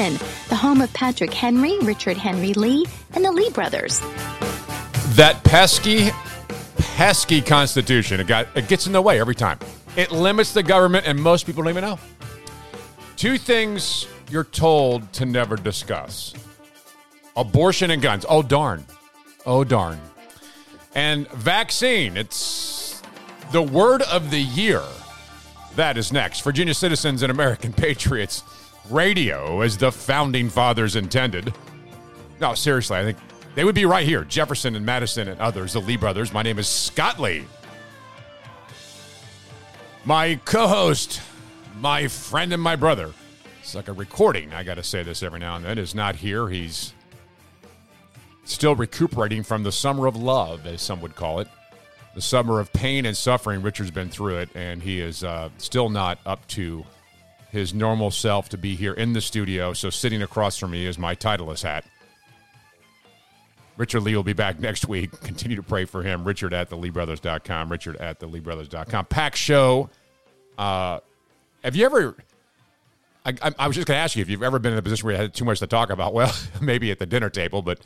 The home of Patrick Henry, Richard Henry Lee, and the Lee brothers. That pesky, pesky Constitution. It got it gets in the way every time. It limits the government, and most people don't even know. Two things you're told to never discuss: abortion and guns. Oh darn! Oh darn! And vaccine. It's the word of the year. That is next. Virginia citizens and American patriots. Radio, as the founding fathers intended. No, seriously, I think they would be right here. Jefferson and Madison and others, the Lee brothers. My name is Scott Lee. My co host, my friend, and my brother. It's like a recording. I got to say this every now and then. Is not here. He's still recuperating from the summer of love, as some would call it. The summer of pain and suffering. Richard's been through it, and he is uh, still not up to his normal self to be here in the studio. So, sitting across from me is my Titleist hat. Richard Lee will be back next week. Continue to pray for him. Richard at theleebrothers.com. Richard at theleebrothers.com. Pack show. Uh, have you ever. I, I, I was just going to ask you if you've ever been in a position where you had too much to talk about. Well, maybe at the dinner table, but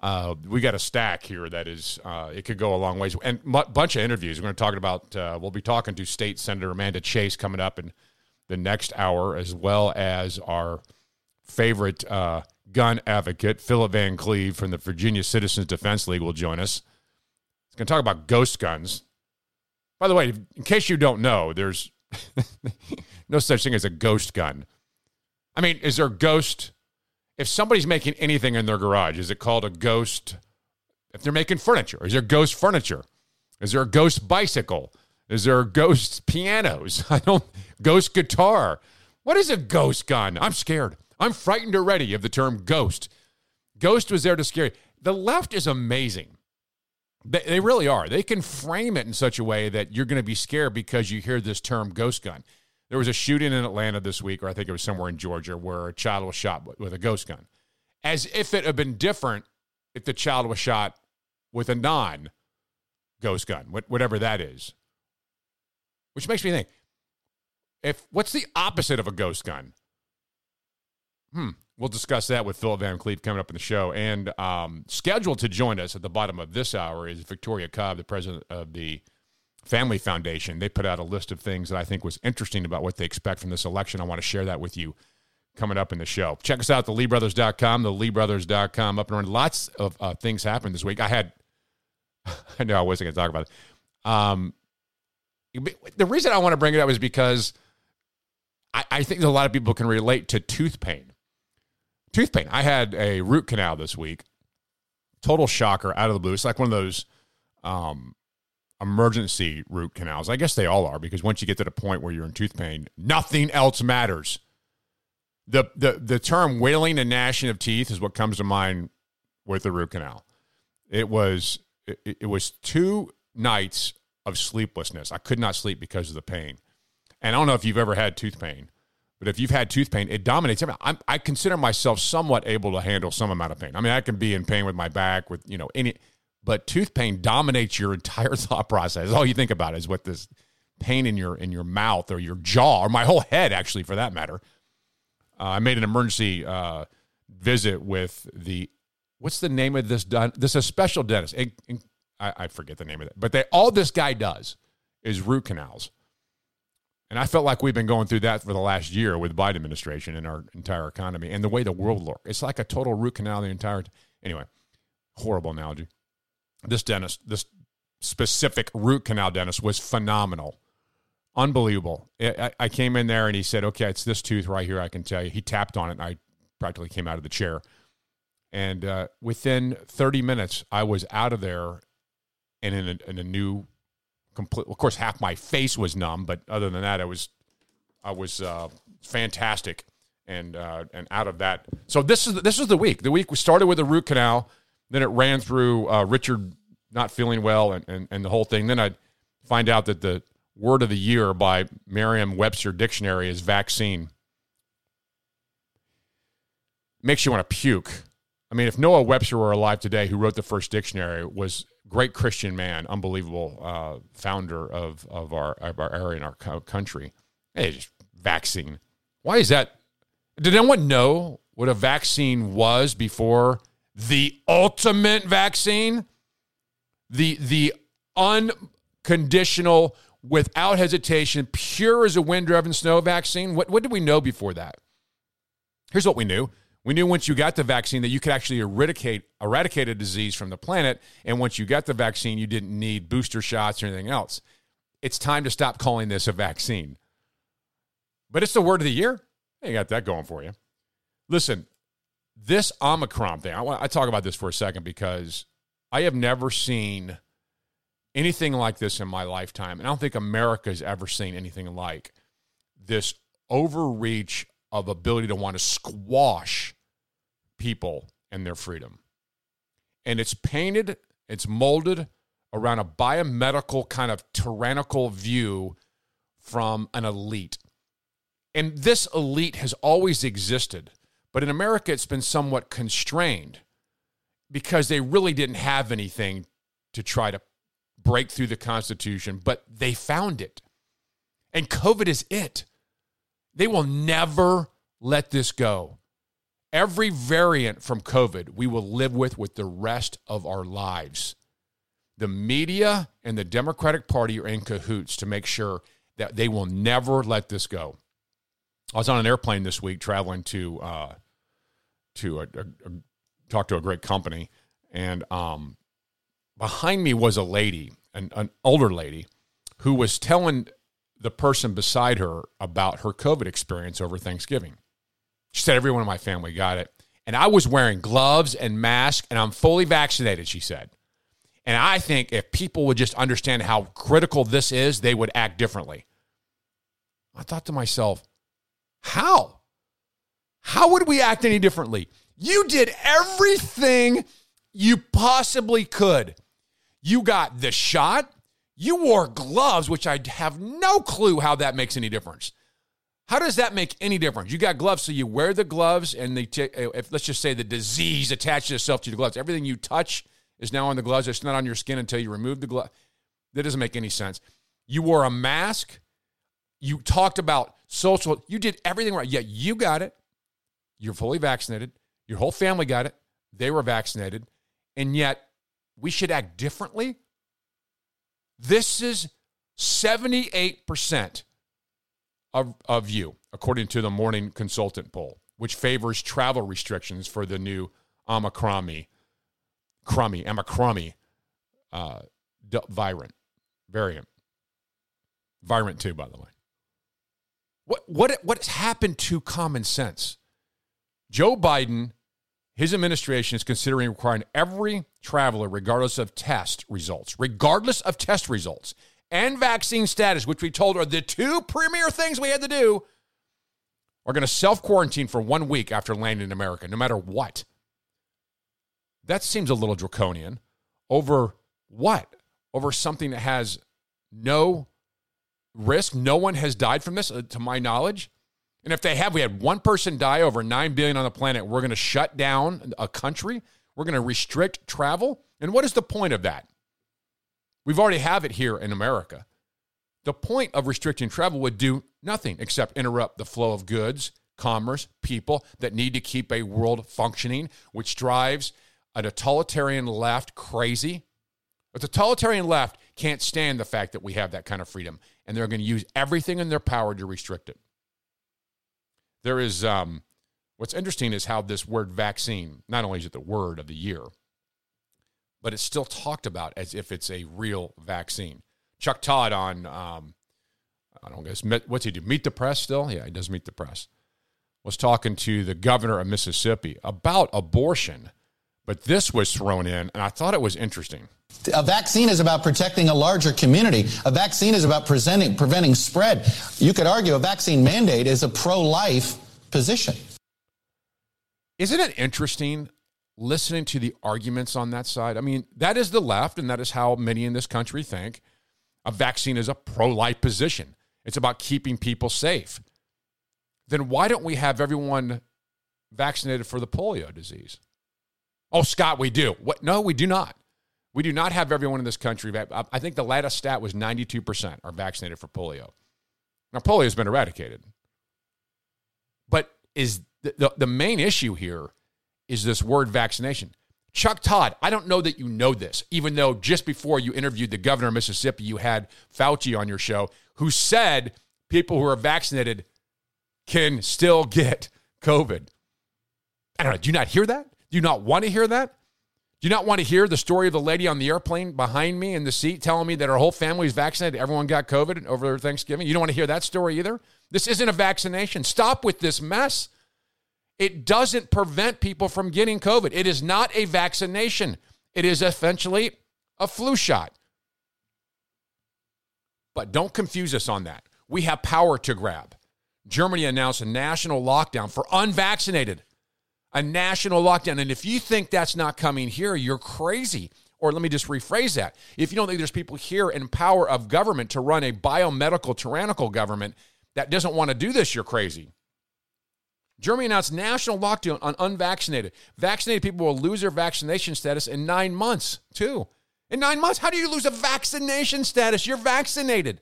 uh, we got a stack here that is, uh, it could go a long ways. And a bunch of interviews. We're going to talk about, uh, we'll be talking to State Senator Amanda Chase coming up in the next hour, as well as our favorite uh, gun advocate, Philip Van Cleave from the Virginia Citizens Defense League, will join us. He's going to talk about ghost guns. By the way, in case you don't know, there's no such thing as a ghost gun. I mean, is there a ghost? If somebody's making anything in their garage, is it called a ghost? If they're making furniture, is there ghost furniture? Is there a ghost bicycle? Is there ghost pianos? I don't ghost guitar. What is a ghost gun? I'm scared. I'm frightened already of the term ghost. Ghost was there to scare you. The left is amazing. They, they really are. They can frame it in such a way that you're going to be scared because you hear this term ghost gun. There was a shooting in Atlanta this week, or I think it was somewhere in Georgia, where a child was shot with a ghost gun. As if it had been different if the child was shot with a non ghost gun, whatever that is. Which makes me think if what's the opposite of a ghost gun? Hmm. We'll discuss that with Philip Van Cleave coming up in the show. And um, scheduled to join us at the bottom of this hour is Victoria Cobb, the president of the Family Foundation. They put out a list of things that I think was interesting about what they expect from this election. I want to share that with you coming up in the show. Check us out, theleebrothers.com, theleebrothers.com, up and running. Lots of uh, things happened this week. I had, I know I wasn't going to talk about it. Um, the reason I want to bring it up is because I, I think a lot of people can relate to tooth pain tooth pain. I had a root canal this week. Total shocker out of the blue. It's like one of those um, emergency root canals. I guess they all are because once you get to the point where you're in tooth pain, nothing else matters. The the the term wailing and gnashing of teeth is what comes to mind with the root canal. It was it, it was two nights of sleeplessness. I could not sleep because of the pain. And I don't know if you've ever had tooth pain. But if you've had tooth pain, it dominates everything. I consider myself somewhat able to handle some amount of pain. I mean, I can be in pain with my back, with you know any, but tooth pain dominates your entire thought process. All you think about is what this pain in your in your mouth or your jaw or my whole head, actually, for that matter. Uh, I made an emergency uh, visit with the what's the name of this? Done this is a special dentist. It, it, I, I forget the name of it, but they all this guy does is root canals. And I felt like we've been going through that for the last year with Biden administration and our entire economy and the way the world looks. It's like a total root canal the entire anyway. Horrible analogy. This dentist, this specific root canal dentist was phenomenal. Unbelievable. I, I came in there and he said, okay, it's this tooth right here. I can tell you. He tapped on it and I practically came out of the chair. And uh, within 30 minutes, I was out of there and in a, in a new complete. Of course, half my face was numb, but other than that, I was I was uh, fantastic and uh, and out of that. So this is this is the week. The week we started with the root canal, then it ran through uh, Richard not feeling well and, and and the whole thing. Then I find out that the word of the year by Merriam-Webster dictionary is vaccine. Makes you want to puke. I mean, if Noah Webster were alive today, who wrote the first dictionary, was great Christian man, unbelievable uh, founder of, of, our, of our area in our country. Hey, just vaccine. Why is that? Did anyone know what a vaccine was before the ultimate vaccine? The the unconditional, without hesitation, pure as a wind driven snow vaccine. What what did we know before that? Here's what we knew. We knew once you got the vaccine that you could actually eradicate eradicate a disease from the planet, and once you got the vaccine, you didn't need booster shots or anything else. It's time to stop calling this a vaccine. But it's the word of the year. You got that going for you. Listen, this Omicron thing, I, I talk about this for a second because I have never seen anything like this in my lifetime. And I don't think America's ever seen anything like this overreach of ability to want to squash people and their freedom. And it's painted, it's molded around a biomedical kind of tyrannical view from an elite. And this elite has always existed, but in America, it's been somewhat constrained because they really didn't have anything to try to break through the Constitution, but they found it. And COVID is it. They will never let this go. Every variant from COVID we will live with with the rest of our lives. The media and the Democratic Party are in cahoots to make sure that they will never let this go. I was on an airplane this week traveling to uh, to a, a, a, talk to a great company, and um, behind me was a lady, an, an older lady, who was telling the person beside her about her COVID experience over Thanksgiving. She said everyone in my family got it, and I was wearing gloves and mask, and I'm fully vaccinated. She said. And I think if people would just understand how critical this is, they would act differently. I thought to myself, how? How would we act any differently? You did everything you possibly could. You got the shot. You wore gloves, which I have no clue how that makes any difference. How does that make any difference? You got gloves, so you wear the gloves, and they t- eh, if let's just say the disease attaches itself to the gloves. Everything you touch is now on the gloves. It's not on your skin until you remove the glove. That doesn't make any sense. You wore a mask. You talked about social. You did everything right. Yet you got it. You're fully vaccinated. Your whole family got it. They were vaccinated. And yet we should act differently. This is 78% of, of you, according to the Morning Consultant poll, which favors travel restrictions for the new Omicron, crummy, Omicron uh, variant. Variant. Virant, too, by the way. What what what's happened to common sense? Joe Biden, his administration is considering requiring every traveler, regardless of test results, regardless of test results and vaccine status, which we told are the two premier things we had to do, are going to self quarantine for one week after landing in America, no matter what. That seems a little draconian. Over what? Over something that has no risk. No one has died from this, uh, to my knowledge. And if they have, we had one person die over 9 billion on the planet. We're going to shut down a country. We're going to restrict travel. And what is the point of that? We've already have it here in America. The point of restricting travel would do nothing except interrupt the flow of goods, commerce, people that need to keep a world functioning, which drives a totalitarian left crazy. A totalitarian left can't stand the fact that we have that kind of freedom and they're going to use everything in their power to restrict it. There is um, what's interesting is how this word vaccine, not only is it the word of the year, but it's still talked about as if it's a real vaccine. Chuck Todd on, um, I don't guess, what's he do? Meet the press still? Yeah, he does meet the press. Was talking to the governor of Mississippi about abortion, but this was thrown in, and I thought it was interesting. A vaccine is about protecting a larger community. A vaccine is about presenting, preventing spread. You could argue a vaccine mandate is a pro life position. Isn't it interesting listening to the arguments on that side? I mean, that is the left, and that is how many in this country think. A vaccine is a pro life position, it's about keeping people safe. Then why don't we have everyone vaccinated for the polio disease? Oh, Scott, we do. What? No, we do not. We do not have everyone in this country. I think the latest stat was 92% are vaccinated for polio. Now, polio has been eradicated. But is the, the, the main issue here is this word vaccination. Chuck Todd, I don't know that you know this, even though just before you interviewed the governor of Mississippi, you had Fauci on your show, who said people who are vaccinated can still get COVID. I don't know. Do you not hear that? Do you not want to hear that? Do you not want to hear the story of the lady on the airplane behind me in the seat telling me that her whole family is vaccinated? Everyone got COVID over Thanksgiving. You don't want to hear that story either? This isn't a vaccination. Stop with this mess. It doesn't prevent people from getting COVID. It is not a vaccination, it is essentially a flu shot. But don't confuse us on that. We have power to grab. Germany announced a national lockdown for unvaccinated. A national lockdown. And if you think that's not coming here, you're crazy. Or let me just rephrase that. If you don't think there's people here in power of government to run a biomedical, tyrannical government that doesn't want to do this, you're crazy. Germany announced national lockdown on unvaccinated. Vaccinated people will lose their vaccination status in nine months, too. In nine months, how do you lose a vaccination status? You're vaccinated.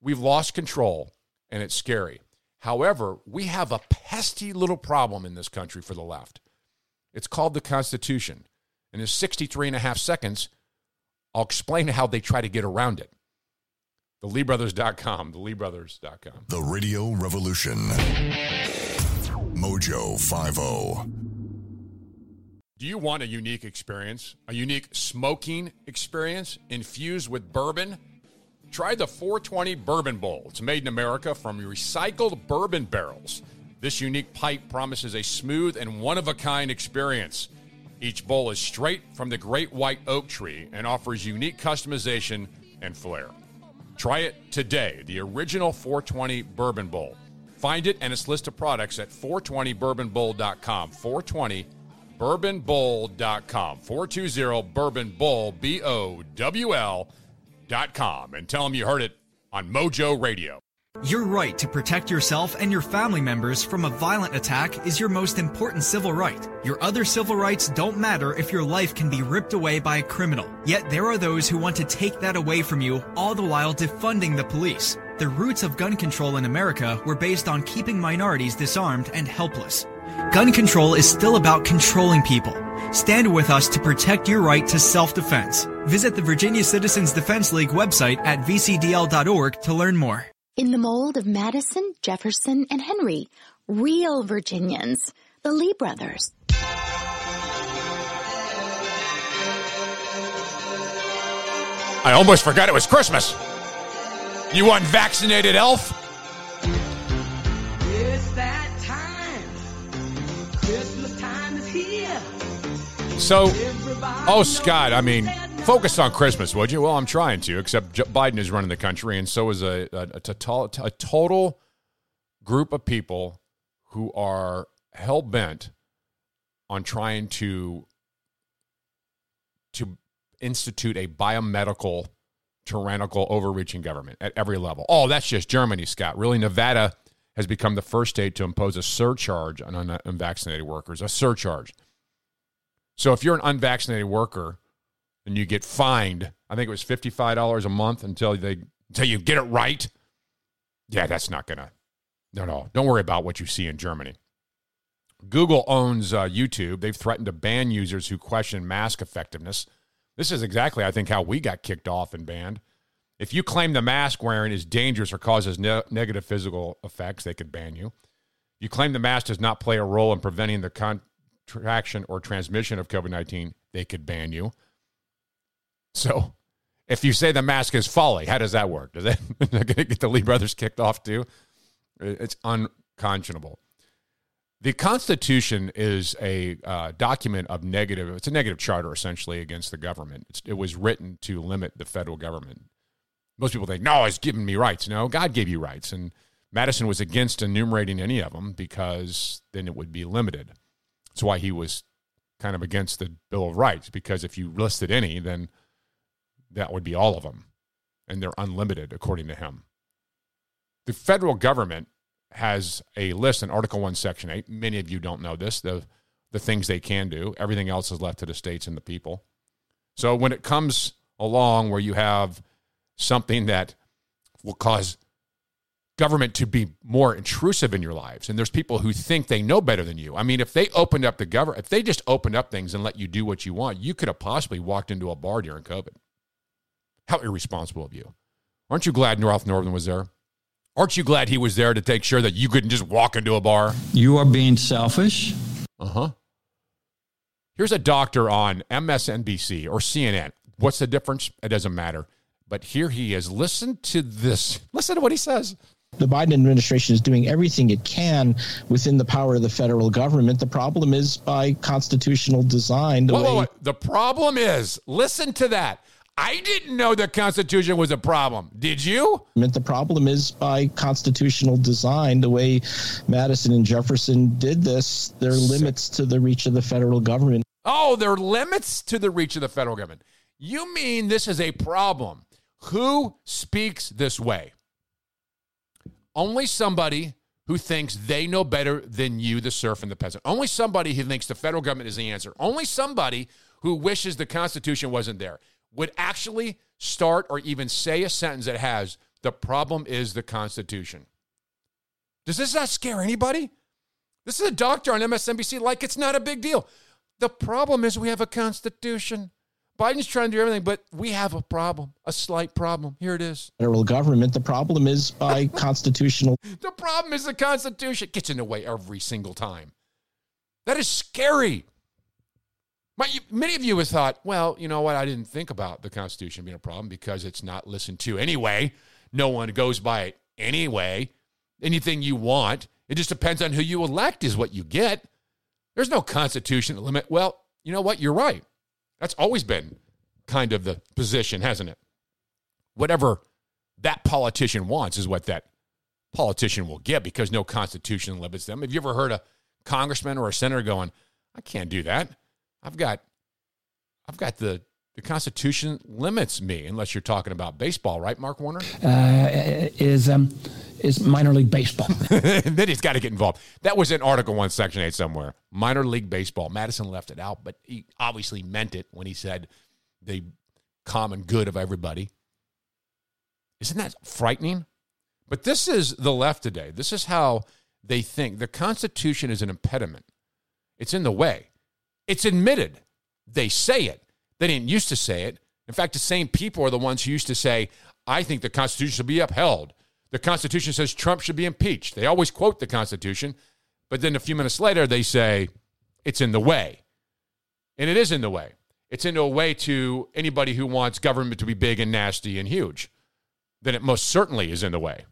We've lost control, and it's scary. However, we have a pesky little problem in this country for the left. It's called the Constitution. And in 63 and a half seconds, I'll explain how they try to get around it. TheLeeBrothers.com. TheLeeBrothers.com. The Lee Brothers.com. The Radio Revolution. Mojo 50. Do you want a unique experience? A unique smoking experience infused with bourbon? Try the 420 Bourbon Bowl. It's made in America from recycled bourbon barrels. This unique pipe promises a smooth and one of a kind experience. Each bowl is straight from the great white oak tree and offers unique customization and flair. Try it today, the original 420 Bourbon Bowl. Find it and its list of products at 420bourbonbowl.com. 420bourbonbowl.com. 420 Bourbon Bowl, B O W L.com. And tell them you heard it on Mojo Radio. Your right to protect yourself and your family members from a violent attack is your most important civil right. Your other civil rights don't matter if your life can be ripped away by a criminal. Yet there are those who want to take that away from you, all the while defunding the police. The roots of gun control in America were based on keeping minorities disarmed and helpless. Gun control is still about controlling people. Stand with us to protect your right to self-defense. Visit the Virginia Citizens Defense League website at vcdl.org to learn more. In the mold of Madison, Jefferson, and Henry, real Virginians, the Lee brothers. I almost forgot it was Christmas. You unvaccinated elf? It's that time. Christmas time is here. So, oh, Scott, I mean, focus on Christmas, would you? Well, I'm trying to, except Biden is running the country, and so is a, a, a, total, a total group of people who are hell bent on trying to to institute a biomedical tyrannical overreaching government at every level. Oh, that's just Germany, Scott. Really, Nevada has become the first state to impose a surcharge on un- unvaccinated workers, a surcharge. So if you're an unvaccinated worker and you get fined, I think it was $55 a month until they until you get it right. Yeah, that's not going to No, no. Don't worry about what you see in Germany. Google owns uh, YouTube. They've threatened to ban users who question mask effectiveness. This is exactly, I think, how we got kicked off and banned. If you claim the mask wearing is dangerous or causes ne- negative physical effects, they could ban you. You claim the mask does not play a role in preventing the contraction or transmission of COVID 19, they could ban you. So if you say the mask is folly, how does that work? Does that going to get the Lee brothers kicked off too? It's unconscionable. The Constitution is a uh, document of negative. It's a negative charter essentially against the government. It's, it was written to limit the federal government. Most people think, no, it's giving me rights. No, God gave you rights, and Madison was against enumerating any of them because then it would be limited. That's why he was kind of against the Bill of Rights because if you listed any, then that would be all of them, and they're unlimited according to him. The federal government has a list in Article 1, Section 8. Many of you don't know this, the, the things they can do. Everything else is left to the states and the people. So when it comes along where you have something that will cause government to be more intrusive in your lives. And there's people who think they know better than you. I mean, if they opened up the government, if they just opened up things and let you do what you want, you could have possibly walked into a bar during COVID. How irresponsible of you. Aren't you glad Ralph Northam was there? Aren't you glad he was there to take sure that you couldn't just walk into a bar? You are being selfish. Uh huh. Here's a doctor on MSNBC or CNN. What's the difference? It doesn't matter. But here he is. Listen to this. Listen to what he says. The Biden administration is doing everything it can within the power of the federal government. The problem is by constitutional design. The Whoa, whoa, way whoa. The problem is, listen to that. I didn't know the Constitution was a problem. Did you? I meant the problem is by constitutional design. The way Madison and Jefferson did this, there are limits to the reach of the federal government. Oh, there are limits to the reach of the federal government. You mean this is a problem? Who speaks this way? Only somebody who thinks they know better than you, the serf and the peasant. Only somebody who thinks the federal government is the answer. Only somebody who wishes the Constitution wasn't there would actually start or even say a sentence that has the problem is the Constitution. Does this not scare anybody? This is a doctor on MSNBC like it's not a big deal. The problem is we have a Constitution. Biden's trying to do everything, but we have a problem, a slight problem. Here it is. Federal government. The problem is by constitutional. The problem is the Constitution gets in the way every single time. That is scary. My, you- many of you have thought, well, you know what? I didn't think about the Constitution being a problem because it's not listened to anyway. No one goes by it anyway. Anything you want, it just depends on who you elect, is what you get. There's no Constitution limit. Well, you know what? You're right. That's always been kind of the position, hasn't it? Whatever that politician wants is what that politician will get because no constitution limits them. Have you ever heard a congressman or a senator going, I can't do that. I've got I've got the the constitution limits me unless you're talking about baseball, right, Mark Warner? uh, is um, is minor league baseball. then he's got to get involved. That was in Article 1, Section 8 somewhere. Minor league baseball. Madison left it out, but he obviously meant it when he said the common good of everybody. Isn't that frightening? But this is the left today. This is how they think. The Constitution is an impediment, it's in the way. It's admitted. They say it. They didn't used to say it. In fact, the same people are the ones who used to say, I think the Constitution should be upheld. The Constitution says Trump should be impeached. They always quote the Constitution, but then a few minutes later they say it's in the way. And it is in the way. It's in the way to anybody who wants government to be big and nasty and huge. Then it most certainly is in the way.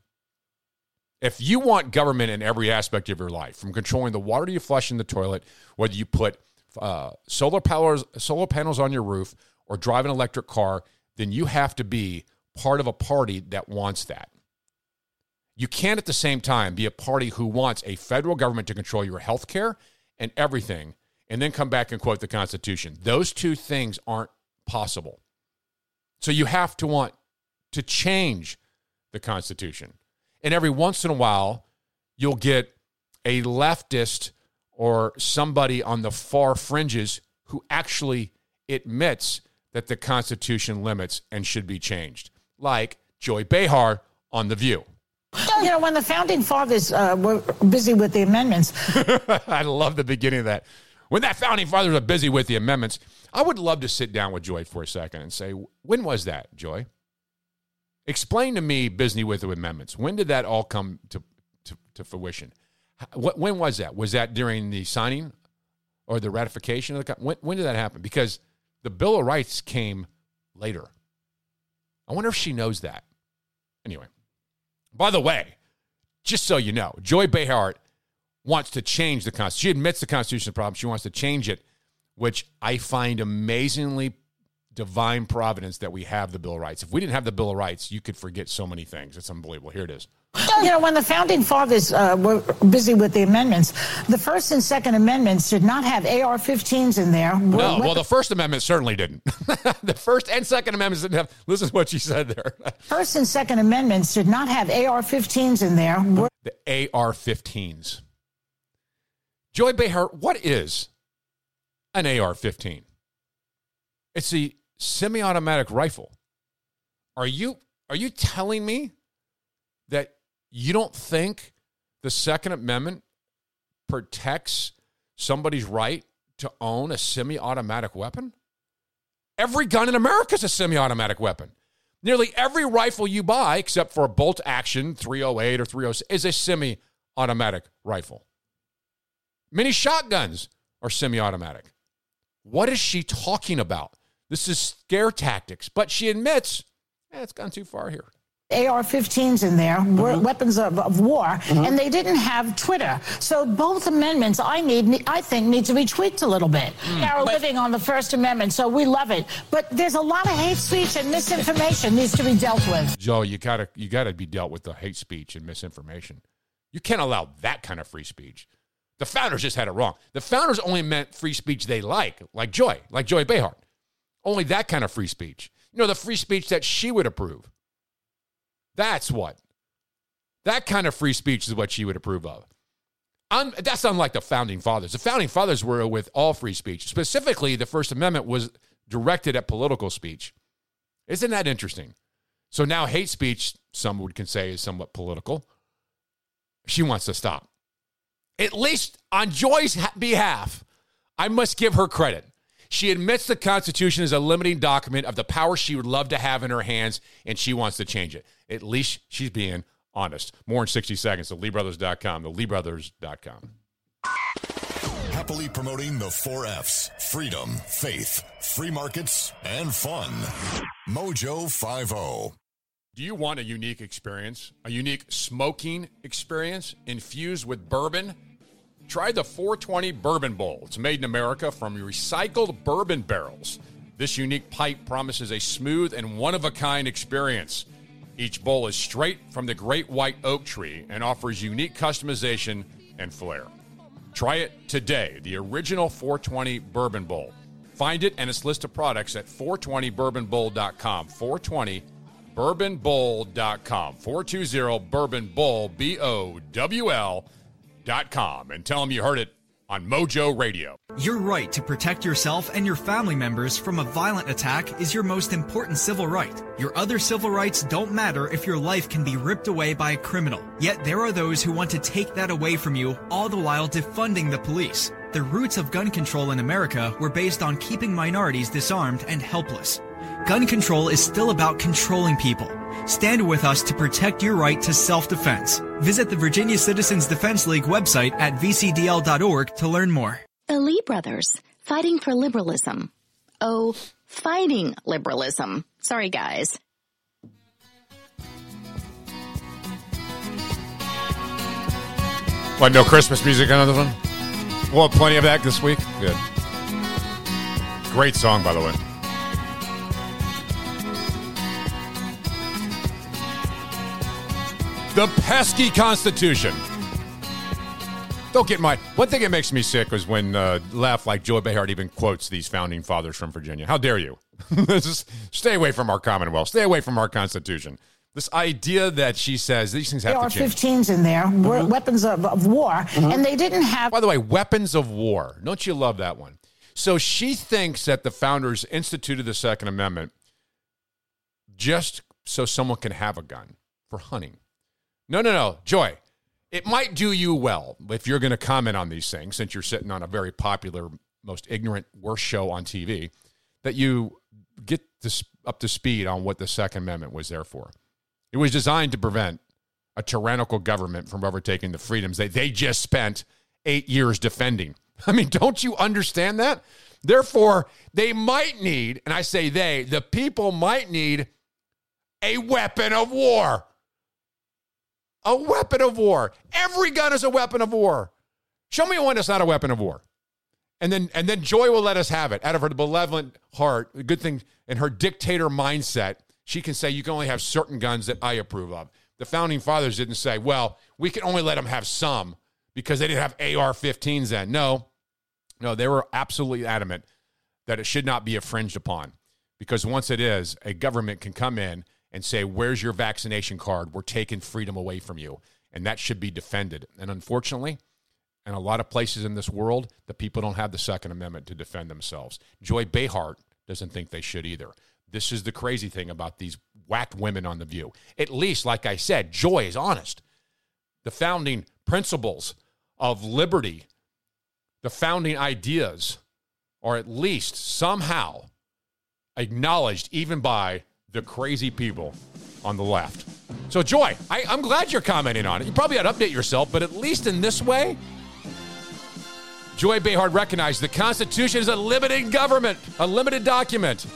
If you want government in every aspect of your life, from controlling the water you flush in the toilet, whether you put uh, solar powers, solar panels on your roof, or drive an electric car, then you have to be part of a party that wants that. You can't at the same time be a party who wants a federal government to control your health care and everything, and then come back and quote the Constitution. Those two things aren't possible. So you have to want to change the Constitution. And every once in a while, you'll get a leftist or somebody on the far fringes who actually admits that the Constitution limits and should be changed, like Joy Behar on The View. You know, when the founding fathers uh, were busy with the amendments, I love the beginning of that. When that founding fathers are busy with the amendments, I would love to sit down with Joy for a second and say, when was that, Joy? Explain to me busy with the amendments. When did that all come to, to, to fruition? What, when was that? Was that during the signing or the ratification of the? When, when did that happen? Because the Bill of Rights came later. I wonder if she knows that. Anyway, by the way, just so you know, Joy Behar wants to change the Constitution. She admits the Constitution is problem. She wants to change it, which I find amazingly divine providence that we have the Bill of Rights. If we didn't have the Bill of Rights, you could forget so many things. It's unbelievable. Here it is. You know, when the founding fathers uh, were busy with the amendments, the First and Second Amendments did not have AR-15s in there. No, well, the First Amendment certainly didn't. the First and Second Amendments didn't have. Listen to what she said there. First and Second Amendments did not have AR-15s in there. the AR 15s. Joy Behar, what is an AR 15? It's a semi automatic rifle. Are you, are you telling me that You don't think the Second Amendment protects somebody's right to own a semi automatic weapon? Every gun in America is a semi automatic weapon. Nearly every rifle you buy, except for a bolt action 308 or 306, is a semi automatic rifle. Many shotguns are semi automatic. What is she talking about? This is scare tactics, but she admits eh, it's gone too far here. AR-15s in there, were mm-hmm. weapons of, of war, mm-hmm. and they didn't have Twitter. So both amendments, I need, I think, need to be tweaked a little bit. Mm. We are living on the First Amendment, so we love it. But there's a lot of hate speech and misinformation needs to be dealt with. Joe, you gotta you gotta be dealt with the hate speech and misinformation. You can't allow that kind of free speech. The founders just had it wrong. The founders only meant free speech they like, like Joy, like Joy Behar. Only that kind of free speech. You know, the free speech that she would approve. That's what. That kind of free speech is what she would approve of. Un- that's unlike the founding fathers. The founding fathers were with all free speech. Specifically, the First Amendment was directed at political speech. Isn't that interesting? So now hate speech, some would can say, is somewhat political. She wants to stop. At least on Joy's behalf, I must give her credit. She admits the Constitution is a limiting document of the power she would love to have in her hands, and she wants to change it. At least she's being honest. More in 60 seconds. The LeeBrothers.com. The LeeBrothers.com. Happily promoting the four F's freedom, faith, free markets, and fun. Mojo oh. 50. Do you want a unique experience? A unique smoking experience infused with bourbon? Try the 420 Bourbon Bowl. It's made in America from recycled bourbon barrels. This unique pipe promises a smooth and one of a kind experience. Each bowl is straight from the great white oak tree and offers unique customization and flair. Try it today, the original 420 Bourbon Bowl. Find it and its list of products at 420bourbonbowl.com. 420 bourbonbowl.com. 420 Bourbon Bowl, B O W L dot com. And tell them you heard it on Mojo Radio. Your right to protect yourself and your family members from a violent attack is your most important civil right. Your other civil rights don't matter if your life can be ripped away by a criminal. Yet there are those who want to take that away from you, all the while defunding the police. The roots of gun control in America were based on keeping minorities disarmed and helpless. Gun control is still about controlling people. Stand with us to protect your right to self-defense. Visit the Virginia Citizens Defense League website at vcdl.org to learn more. The Lee brothers, fighting for liberalism. Oh, fighting liberalism. Sorry, guys. What, no Christmas music on this one? We'll have plenty of that this week. Good. Great song, by the way. The pesky Constitution. Don't get my. One thing that makes me sick is when uh, laugh like Joy Behar even quotes these founding fathers from Virginia. How dare you? Just stay away from our Commonwealth. Stay away from our Constitution. This idea that she says these things have to change. AR-15s in there, were weapons of, of war, and they didn't have. By the way, weapons of war. Don't you love that one? So she thinks that the founders instituted the Second Amendment just so someone can have a gun for hunting. No, no, no. Joy, it might do you well if you're going to comment on these things, since you're sitting on a very popular, most ignorant, worst show on TV, that you get this up to speed on what the Second Amendment was there for. It was designed to prevent a tyrannical government from overtaking the freedoms that they just spent eight years defending. I mean, don't you understand that? Therefore, they might need, and I say they, the people might need a weapon of war. A weapon of war. Every gun is a weapon of war. Show me one that's not a weapon of war. And then and then Joy will let us have it out of her benevolent heart, a good thing, in her dictator mindset. She can say you can only have certain guns that I approve of. The founding fathers didn't say, well, we can only let them have some because they didn't have AR-15s then. No, no, they were absolutely adamant that it should not be infringed upon because once it is, a government can come in and say, Where's your vaccination card? We're taking freedom away from you. And that should be defended. And unfortunately, in a lot of places in this world, the people don't have the Second Amendment to defend themselves. Joy Behar doesn't think they should either. This is the crazy thing about these whacked women on The View. At least, like I said, Joy is honest. the founding principles of liberty, the founding ideas, are at least somehow acknowledged even by the crazy people on the left. So, Joy, I, am glad you're commenting on it. You probably ought to update yourself, but at least in this way, Joy Behar recognized the Constitution is a limited government, a limited document.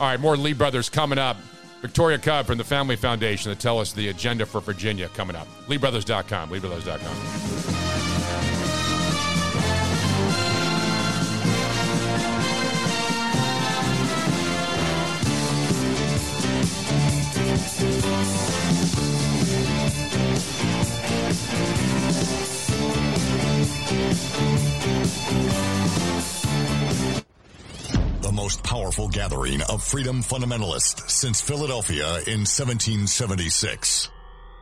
All right, more Lee brothers coming up. Victoria Cobb from the Family Foundation to tell us the agenda for Virginia coming up. LeeBrothers.com, LeeBrothers.com. The most powerful gathering of freedom fundamentalists since Philadelphia in 1776.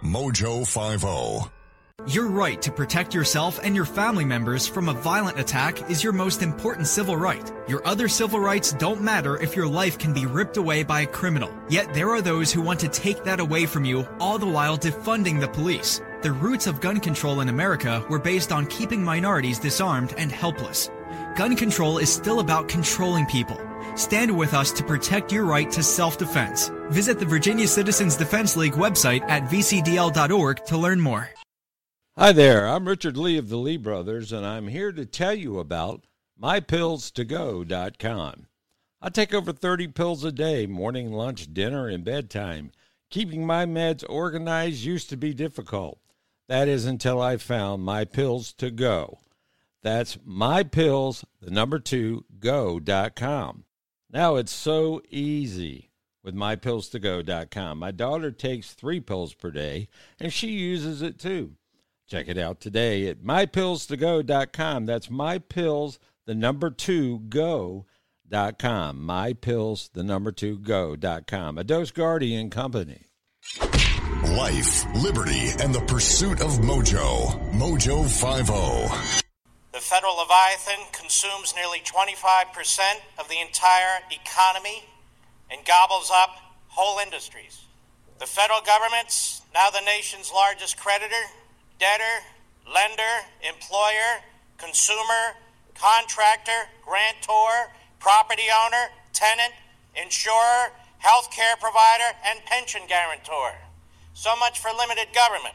Mojo 50. Your right to protect yourself and your family members from a violent attack is your most important civil right. Your other civil rights don't matter if your life can be ripped away by a criminal. Yet there are those who want to take that away from you, all the while defunding the police. The roots of gun control in America were based on keeping minorities disarmed and helpless. Gun control is still about controlling people. Stand with us to protect your right to self-defense. Visit the Virginia Citizens Defense League website at vcdl.org to learn more. Hi there, I'm Richard Lee of the Lee Brothers, and I'm here to tell you about mypillstogo.com. I take over 30 pills a day, morning, lunch, dinner, and bedtime. Keeping my meds organized used to be difficult. That is until I found My Pills to Go. That's mypills, the number two, go.com. Now it's so easy with mypillstogo.com. My daughter takes three pills per day, and she uses it too. Check it out today at mypillstogo.com. That's mypills, the number two, go.com. Mypills, the number two, go.com. A Dose Guardian company. Life, liberty, and the pursuit of mojo. Mojo 50. The federal Leviathan consumes nearly 25% of the entire economy and gobbles up whole industries. The federal government's now the nation's largest creditor, debtor, lender, employer, consumer, contractor, grantor, property owner, tenant, insurer, healthcare provider, and pension guarantor. So much for limited government.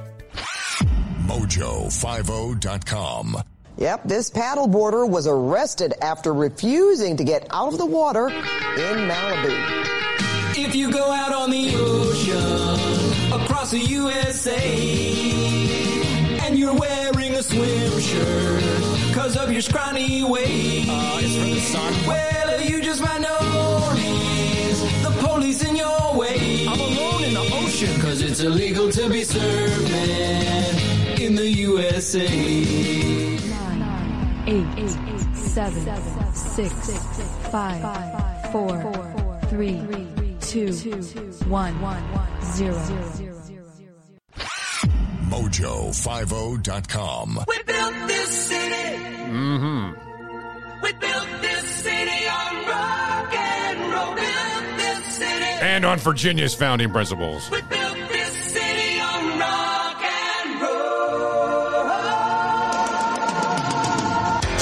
mojo50.com. Yep, this paddleboarder was arrested after refusing to get out of the water in Malibu. If you go out on the ocean across the USA and you're wearing a swim shirt because of your scrawny waist, uh, it's from the sun. Well, you just might notice the police in your way. I'm alone in the ocean because it's illegal to be served, man, in the USA. Nine, eight, seven, six, five, four, three, two, one, zero. Mojo50.com. We built this city. Mm-hmm. We built this city on rock and roll. Built this city. And on Virginia's founding principles. We built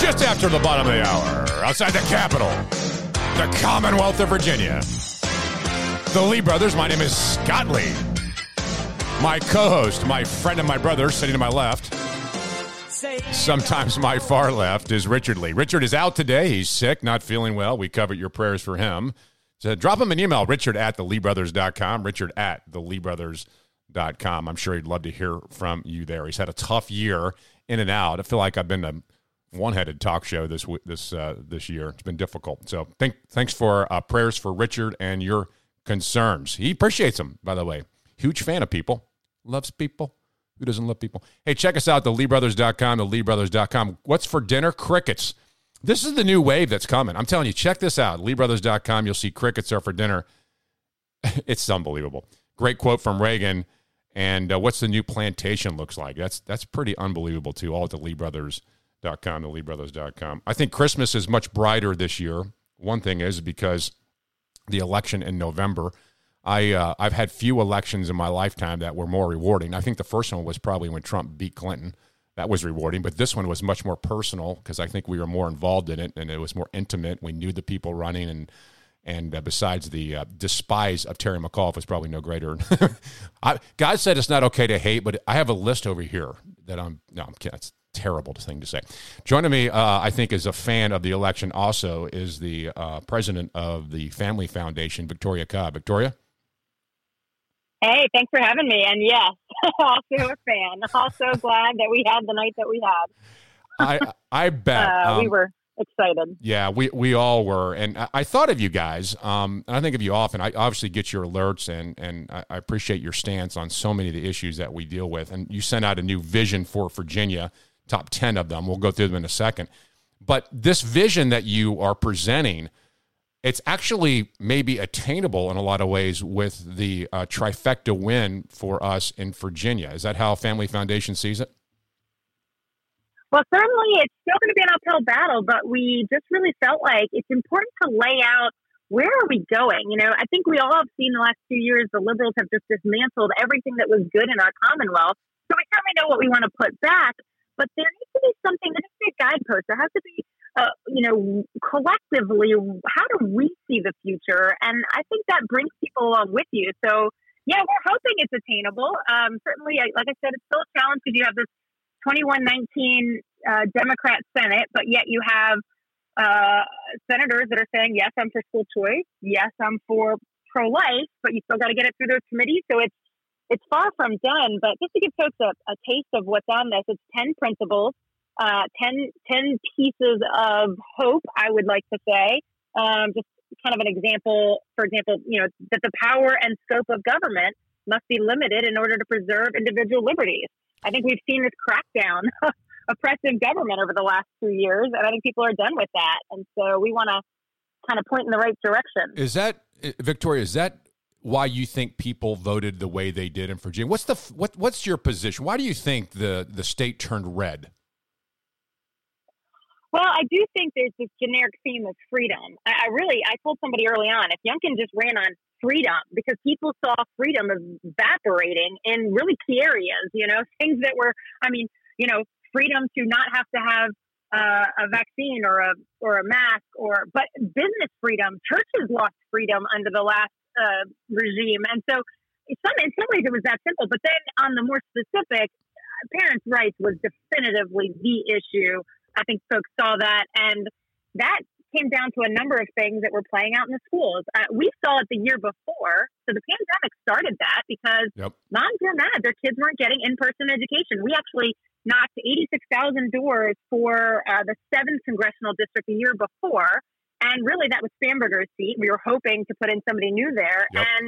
Just after the bottom of the hour, outside the Capitol, the Commonwealth of Virginia. The Lee brothers, my name is Scott Lee. My co host, my friend and my brother sitting to my left, sometimes my far left, is Richard Lee. Richard is out today. He's sick, not feeling well. We covered your prayers for him. So drop him an email, richard at theleebrothers.com, richard at theleebrothers.com. I'm sure he'd love to hear from you there. He's had a tough year in and out. I feel like I've been to one-headed talk show this this uh, this year. It's been difficult. So thank, thanks for uh, prayers for Richard and your concerns. He appreciates them, by the way. Huge fan of people, loves people, Who doesn't love people? Hey, check us out, the LeeBrothers.com, the LeeBrothers.com. What's for dinner? Crickets. This is the new wave that's coming. I'm telling you, check this out. LeeBrothers.com. You'll see crickets are for dinner. it's unbelievable. Great quote from Reagan. And uh, what's the new plantation looks like? That's that's pretty unbelievable too. All at the LeeBrothers.com, the LeeBrothers.com. I think Christmas is much brighter this year. One thing is because the election in November. I uh, I've had few elections in my lifetime that were more rewarding. I think the first one was probably when Trump beat Clinton. That was rewarding, but this one was much more personal because I think we were more involved in it and it was more intimate. We knew the people running and and uh, besides the uh, despise of Terry McAuliffe was probably no greater. I, God said it's not okay to hate, but I have a list over here that I'm no, I'm kidding. Terrible thing to say. Joining me, uh, I think, is a fan of the election. Also, is the uh, president of the Family Foundation, Victoria Cobb. Victoria. Hey, thanks for having me. And yes, also a fan. Also glad that we had the night that we had. I I bet Uh, we um, were excited. Yeah, we we all were, and I, I thought of you guys. Um, and I think of you often. I obviously get your alerts, and and I, I appreciate your stance on so many of the issues that we deal with. And you sent out a new vision for Virginia, top ten of them. We'll go through them in a second. But this vision that you are presenting, it's actually maybe attainable in a lot of ways with the uh, trifecta win for us in Virginia. Is that how Family Foundation sees it? Well, certainly it's still going to be an uphill battle, but we just really felt like it's important to lay out where are we going? You know, I think we all have seen the last few years the liberals have just dismantled everything that was good in our Commonwealth. So we certainly know what we want to put back, but there needs to be something, there needs to be a guidepost. There has to be, uh, you know, collectively, how do we see the future? And I think that brings people along with you. So, yeah, we're hoping it's attainable. Um, certainly, like I said, it's still a challenge because you have this 2119 uh, Democrat Senate, but yet you have uh, senators that are saying, yes, I'm for school choice. Yes, I'm for pro life, but you still got to get it through those committees. So it's it's far from done. But just to give folks a, a taste of what's on this, it's 10 principles, uh, 10, 10 pieces of hope, I would like to say. Um, just kind of an example, for example, you know, that the power and scope of government must be limited in order to preserve individual liberties. I think we've seen this crackdown, oppressive government over the last two years, and I think people are done with that. And so we want to kind of point in the right direction. Is that Victoria? Is that why you think people voted the way they did in Virginia? What's the what? What's your position? Why do you think the the state turned red? Well, I do think there's this generic theme of freedom. I, I really, I told somebody early on, if Youngkin just ran on freedom, because people saw freedom evaporating in really key areas, you know, things that were, I mean, you know, freedom to not have to have uh, a vaccine or a or a mask or, but business freedom, churches lost freedom under the last uh, regime, and so in some in some ways it was that simple. But then on the more specific, parents' rights was definitively the issue. I think folks saw that, and that came down to a number of things that were playing out in the schools. Uh, we saw it the year before, so the pandemic started that because Yep. moms were mad their kids weren't getting in-person education. We actually knocked 86,000 doors for uh, the seventh congressional district the year before. And really, that was Spanberger's seat. We were hoping to put in somebody new there. Yep. And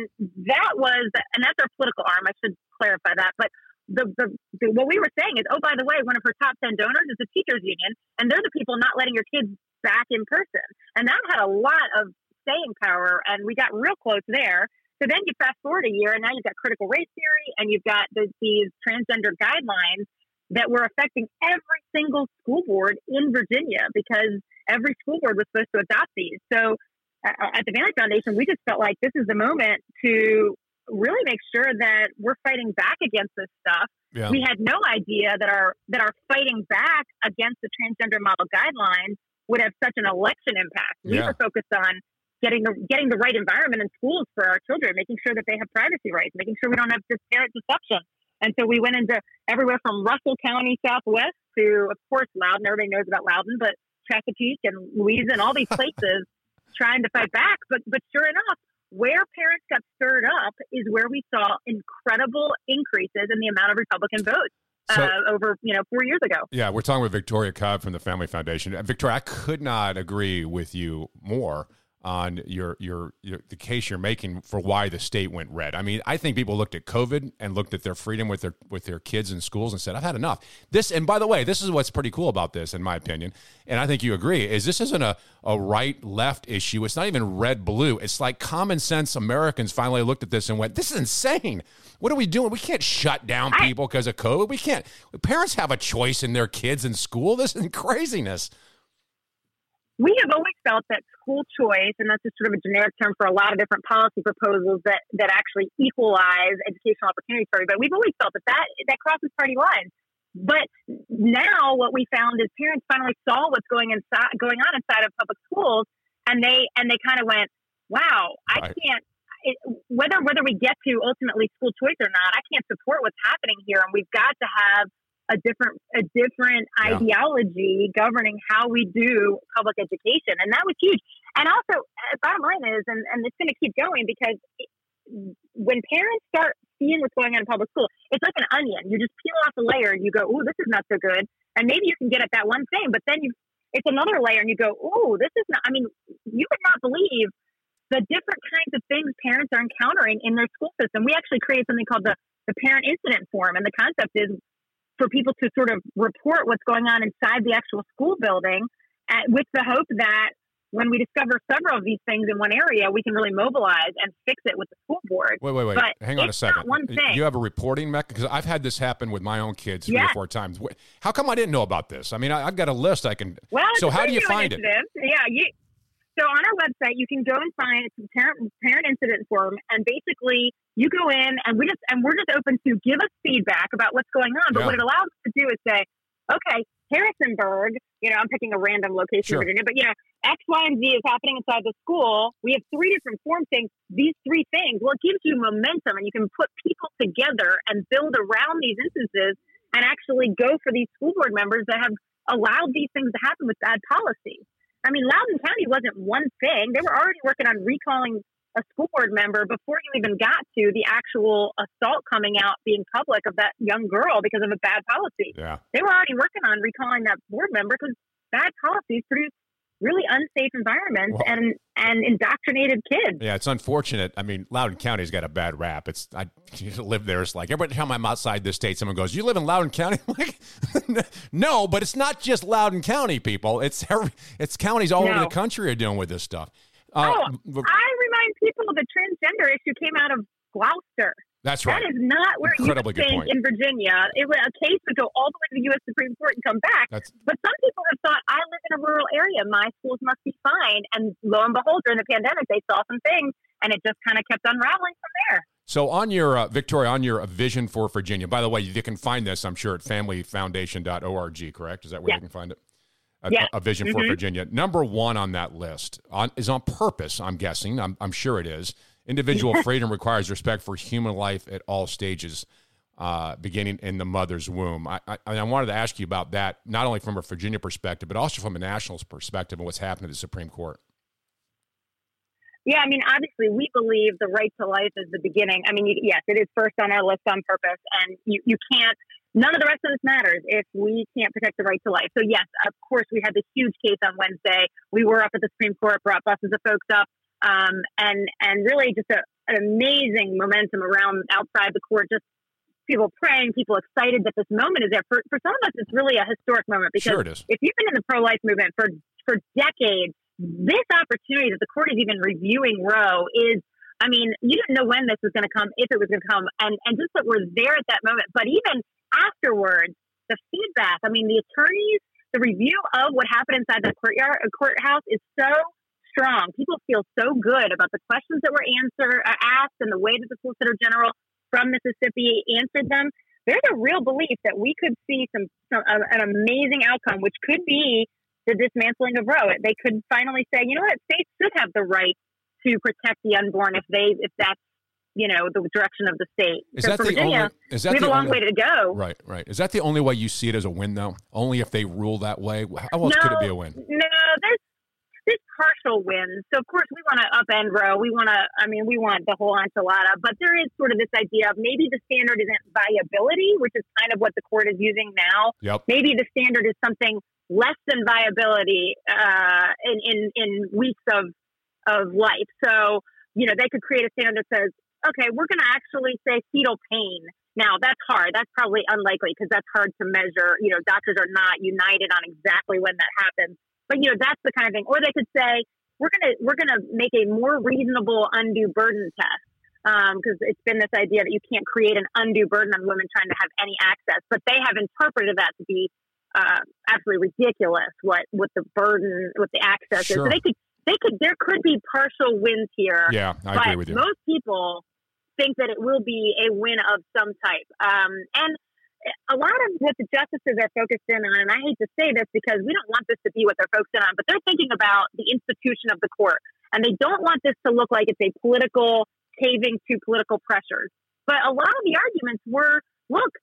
that was, and that's our political arm. I should clarify that. But the, the, the what we were saying is, oh, by the way, one of her top 10 donors is the teachers union. And they're the people not letting your kids back in person. And that had a lot of staying power. And we got real close there. So then you fast forward a year, and now you've got critical race theory, and you've got the, these transgender guidelines that were affecting every single school board in Virginia because every school board was supposed to adopt these. So uh, at the Family Foundation, we just felt like this is the moment to really make sure that we're fighting back against this stuff. Yeah. We had no idea that our that our fighting back against the transgender model guidelines would have such an election impact. We Yeah. were focused on getting the getting the right environment in schools for our children, making sure that they have privacy rights, making sure we don't have disparate deception. And so we went into everywhere from Russell County Southwest to, of course, Loudoun. Everybody knows about Loudoun, but Chesapeake and Louisa and all these places trying to fight back. But but sure enough, where parents got stirred up is where we saw incredible increases in the amount of Republican votes So- uh, over you know four years ago. Yeah, we're talking with Victoria Cobb from the Family Foundation. Victoria, I could not agree with you more. On your, your your the case you're making for why the state went red. I mean, I think people looked at COVID and looked at their freedom with their with their kids in schools and said, "I've had enough." This and by the way, this is what's pretty cool about this, in my opinion, and I think you agree, is this isn't a a right left issue. It's not even red blue. It's like common sense Americans finally looked at this and went, "This is insane. What are we doing? We can't shut down people because of COVID. We can't. Parents have a choice in their kids in school. This is craziness." We have always felt that school choice, and that's just sort of a generic term for a lot of different policy proposals that, that actually equalize educational opportunities for everybody. We've always felt that that, that crosses party lines. But now what we found is parents finally saw what's going inside, going on inside of public schools, and they and they kind of went, "Wow, I can't." It, whether whether we get to ultimately school choice or not, I can't support what's happening here, and we've got to have a different a different yeah. ideology governing how we do public education, and that was huge. And also, uh, bottom line is, and, and it's going to keep going because it, when parents start seeing what's going on in public school, it's like an onion. You just peel off a layer, and you go, "Oh, this is not so good," and maybe you can get at that one thing, but then you it's another layer, and you go, "Oh, this is not." I mean, you would not believe the different kinds of things parents are encountering in their school system. We actually created something called the the parent incident form, and the concept is for people to sort of report what's going on inside the actual school building at, with the hope that when we discover several of these things in one area, we can really mobilize and fix it with the school board. Wait, wait, wait. But Hang on a second. one thing. You have a reporting mechanism? Because I've had this happen with my own kids three Yes. or four times. How come I didn't know about this? I mean, I, I've got a list I can. Well, so how do you find it? Yeah, you, so on our website, you can go and find a parent parent incident form, and basically you go in and we just and we're just open to give us feedback about what's going on. But Yeah. what it allows us to do is say, okay, Harrisonburg, you know, I'm picking a random location Sure. in Virginia, but you know, X, Y, and Z is happening inside the school. We have three different form things. these three things. Well, it gives you momentum, and you can put people together and build around these instances, and actually go for these school board members that have allowed these things to happen with bad policy. I mean, Loudoun County wasn't one thing. They were already working on recalling a school board member before you even got to the actual assault coming out being public of that young girl because of a bad policy. Yeah. They were already working on recalling that board member because bad policies produce really unsafe environments Well- and and indoctrinated kids. Yeah, it's unfortunate. I mean, Loudoun County's got a bad rap. It's I live there. It's like every time I'm outside the state, someone goes, "You live in Loudoun County?" I'm like, no, but it's not just Loudoun County, people. It's every, it's counties all over the country are dealing with this stuff. oh, Uh, but- I remind people the transgender issue came out of Gloucester. That's right. That is not where Incredibly you think in Virginia. It would a case would go all the way to the U.S. Supreme Court and come back. That's- but some people have thought, I live in a rural area. My schools must be fine. And lo and behold, during the pandemic, they saw some things, and it just kind of kept unraveling from there. So on your uh, Victoria, on your uh, vision for Virginia. By the way, you can find this, I'm sure, at familyfoundation.org. Correct? Is that where Yeah. you can find it? A, Yeah. a vision for Mhm. Virginia. Number one on that list on, is on purpose. I'm guessing. I'm, I'm sure it is. Individual freedom requires respect for human life at all stages, uh, beginning in the mother's womb. I, I, I wanted to ask you about that, not only from a Virginia perspective, but also from a national perspective and what's happened to the Supreme Court. Yeah, I mean, obviously, we believe the right to life is the beginning. I mean, you, yes, it is first on our list on purpose, and you, you can't. None of the rest of this matters if we can't protect the right to life. So, yes, of course, we had this huge case on Wednesday. We were up at the Supreme Court, brought buses of folks up, um, and and really just a, an amazing momentum around outside the court. Just people praying, people excited that this moment is there. For for some of us, it's really a historic moment because Sure if you've been in the pro life movement for for decades, this opportunity that the court is even reviewing Roe is. I mean, you didn't know when this was going to come, if it was going to come, and and just that we're there at that moment. But even afterwards, the feedback. I mean, the attorneys, the review of what happened inside the courtyard courthouse is so strong. People feel so good about the questions that were answered, uh, asked and the way that the Solicitor General from Mississippi answered them. There's a real belief that we could see some, some uh, an amazing outcome, which could be the dismantling of Roe. They could finally say, you know what, states should have the right to protect the unborn if they if that's you know the direction of the state. Is so that for the Virginia, only- is that we have the a long only- way to go. Right, right. Is that the only way you see it as a win, though? Only if they rule that way? How else could it be a win? No, there's there's partial wins. So of course we want to upend Roe. We want to. I mean, we want the whole enchilada. But there is sort of this idea of maybe the standard isn't viability, which is kind of what the court is using now. Yep. Maybe the standard is something less than viability uh, in, in in weeks of of life. So, you know, they could create a standard that says, okay, we're going to actually say fetal pain. Now, that's hard. That's probably unlikely because that's hard to measure. You know, doctors are not united on exactly when that happens. But, you know, that's the kind of thing. Or they could say, we're going to we're going to make a more reasonable undue burden test because um, it's been this idea that you can't create an undue burden on women trying to have any access, but they have interpreted that to be uh, absolutely ridiculous. What what the burden, what the access Sure. is. So they could they could there could be partial wins here. Yeah, I but agree with you. Most people think that it will be a win of some type, um, and a lot of what the justices are focused in on, and I hate to say this because we don't want this to be what they're focused in on, but they're thinking about the institution of the court, and they don't want this to look like it's a political caving to political pressures. But a lot of the arguments were, look,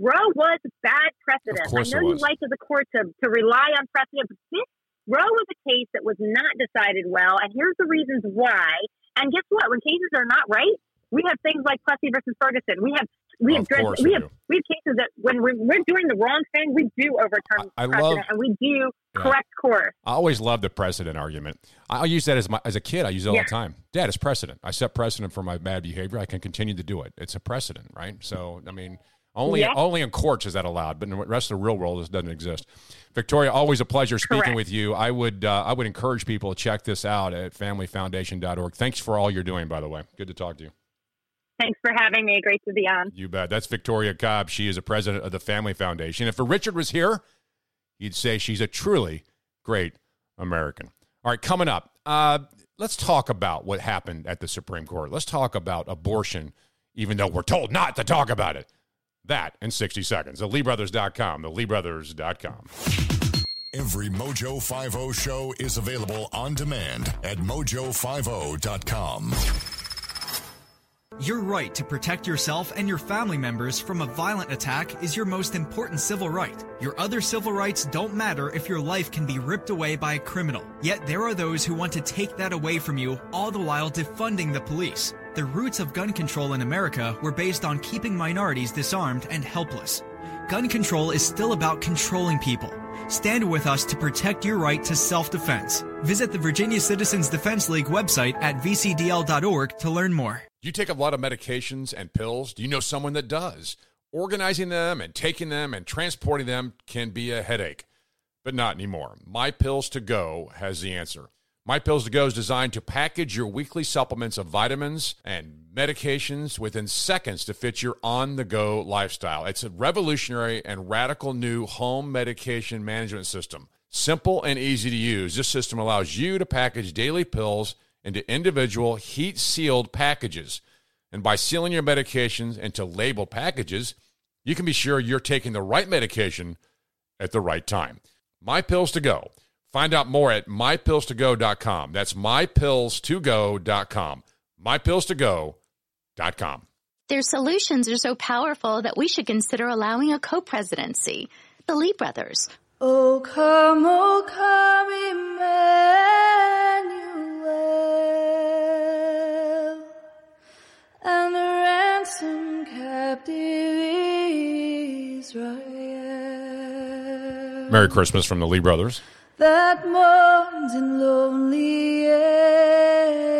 Roe was bad precedent. I know you like as a court to, to rely on precedent, but this Roe was a case that was not decided well, and here's the reasons why. And guess what? When cases are not right, we have things like Plessy versus Ferguson. We have we have Of course we we have we have cases that when we're, we're doing the wrong thing, we do overturn I- I precedent love- and we do Yeah. correct course. I always love the precedent argument. I I use that as my as a kid. I use it all Yeah. the time. Dad, it's precedent. I set precedent for my bad behavior. I can continue to do it. It's a precedent, right? So, I mean, only Yeah. only in courts is that allowed, but in the rest of the real world, this doesn't exist. Victoria, always a pleasure speaking Correct. with you. I would uh, I would encourage people to check this out at familyfoundation.org. Thanks for all you're doing, by the way. Good to talk to you. Thanks for having me. Great to be on. You bet. That's Victoria Cobb. She is a president of the Family Foundation. If Richard was here, he'd say she's a truly great American. All right, coming up, uh, let's talk about what happened at the Supreme Court. Let's talk about abortion, even though we're told not to talk about it. That in 60 seconds. The LeeBrothers.com, the LeeBrothers.com. Every Mojo 50 show is available on demand at mojo50.com. Your right to protect yourself and your family members from a violent attack is your most important civil right. Your other civil rights don't matter if your life can be ripped away by a criminal. Yet there are those who want to take that away from you, all the while defunding the police. The roots of gun control in America were based on keeping minorities disarmed and helpless. Gun control is still about controlling people. Stand with us to protect your right to self defense. Visit the Virginia Citizens Defense League website at vcdl.org to learn more. Do you take a lot of medications and pills? Do you know someone that does? Organizing them and taking them and transporting them can be a headache, but not anymore. My Pills to Go has the answer. My Pills to Go is designed to package your weekly supplements of vitamins and medications within seconds to fit your on the go lifestyle. It's a revolutionary and radical new home medication management system. Simple and easy to use, this system allows you to package daily pills into individual heat sealed packages. And by sealing your medications into labeled packages, you can be sure you're taking the right medication at the right time. My Pills to Go. Find out more at mypillstogo.com. That's mypillstogo.com. Mypillstogo.com. Their solutions are so powerful that we should consider allowing a co-presidency. The Lee brothers. Oh come, oh come, Emmanuel, and the ransom captive Israel. Merry Christmas from the Lee Brothers. That mourns in lonely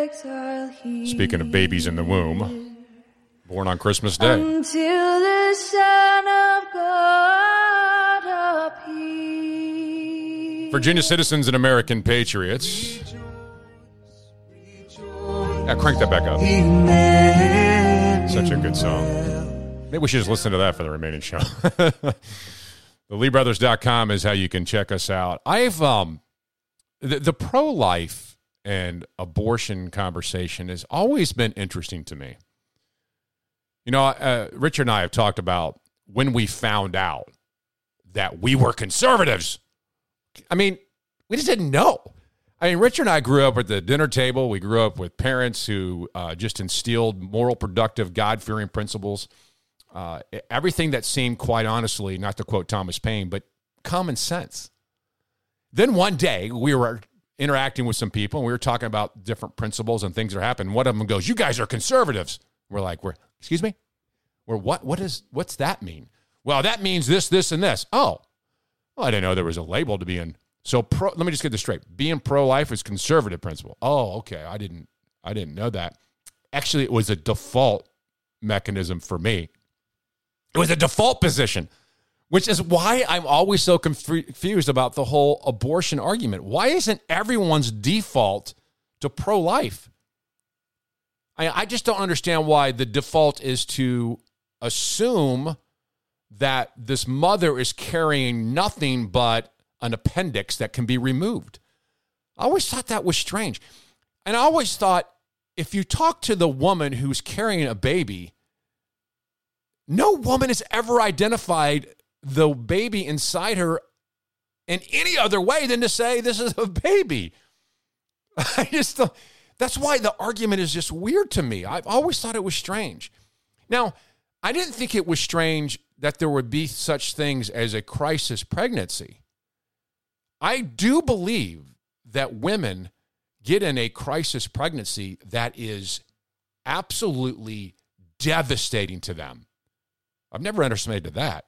exile here. Speaking of babies in the womb, born on Christmas Day. Until the Son of God appears. Virginia citizens and American patriots. Yeah, crank that back up. Such a good song. Maybe we should just listen to that for the remaining show. the LeeBrothers.com is how you can check us out. I've um the, the pro life and abortion conversation has always been interesting to me. You know, uh, Richard and I have talked about when we found out that we were conservatives. I mean, we just didn't know. I mean, Richard and I grew up at the dinner table. We grew up with parents who uh, just instilled moral, productive, God fearing principles. Uh, everything that seemed, quite honestly, not to quote Thomas Paine, but common sense. Then one day we were interacting with some people and we were talking about different principles and things that are happening. One of them goes, "You guys are conservatives." We're like, "We're excuse me, we're what? What is what's that mean?" Well, that means this, this, and this. Oh, well, I didn't know there was a label to being So pro, let me just get this straight. Being pro-life is conservative principle. Oh, okay. I didn't I didn't know that. Actually, it was a default mechanism for me. It was a default position, which is why I'm always so confused about the whole abortion argument. Why isn't everyone's default to pro-life? I, I just don't understand why the default is to assume that this mother is carrying nothing but an appendix that can be removed. I always thought that was strange. And I always thought if you talk to the woman who's carrying a baby, no woman has ever identified the baby inside her in any other way than to say this is a baby. I just thought, that's why the argument is just weird to me. I've always thought it was strange. Now, I didn't think it was strange that there would be such things as a crisis pregnancy. I do believe that women get in a crisis pregnancy that is absolutely devastating to them. I've never underestimated that.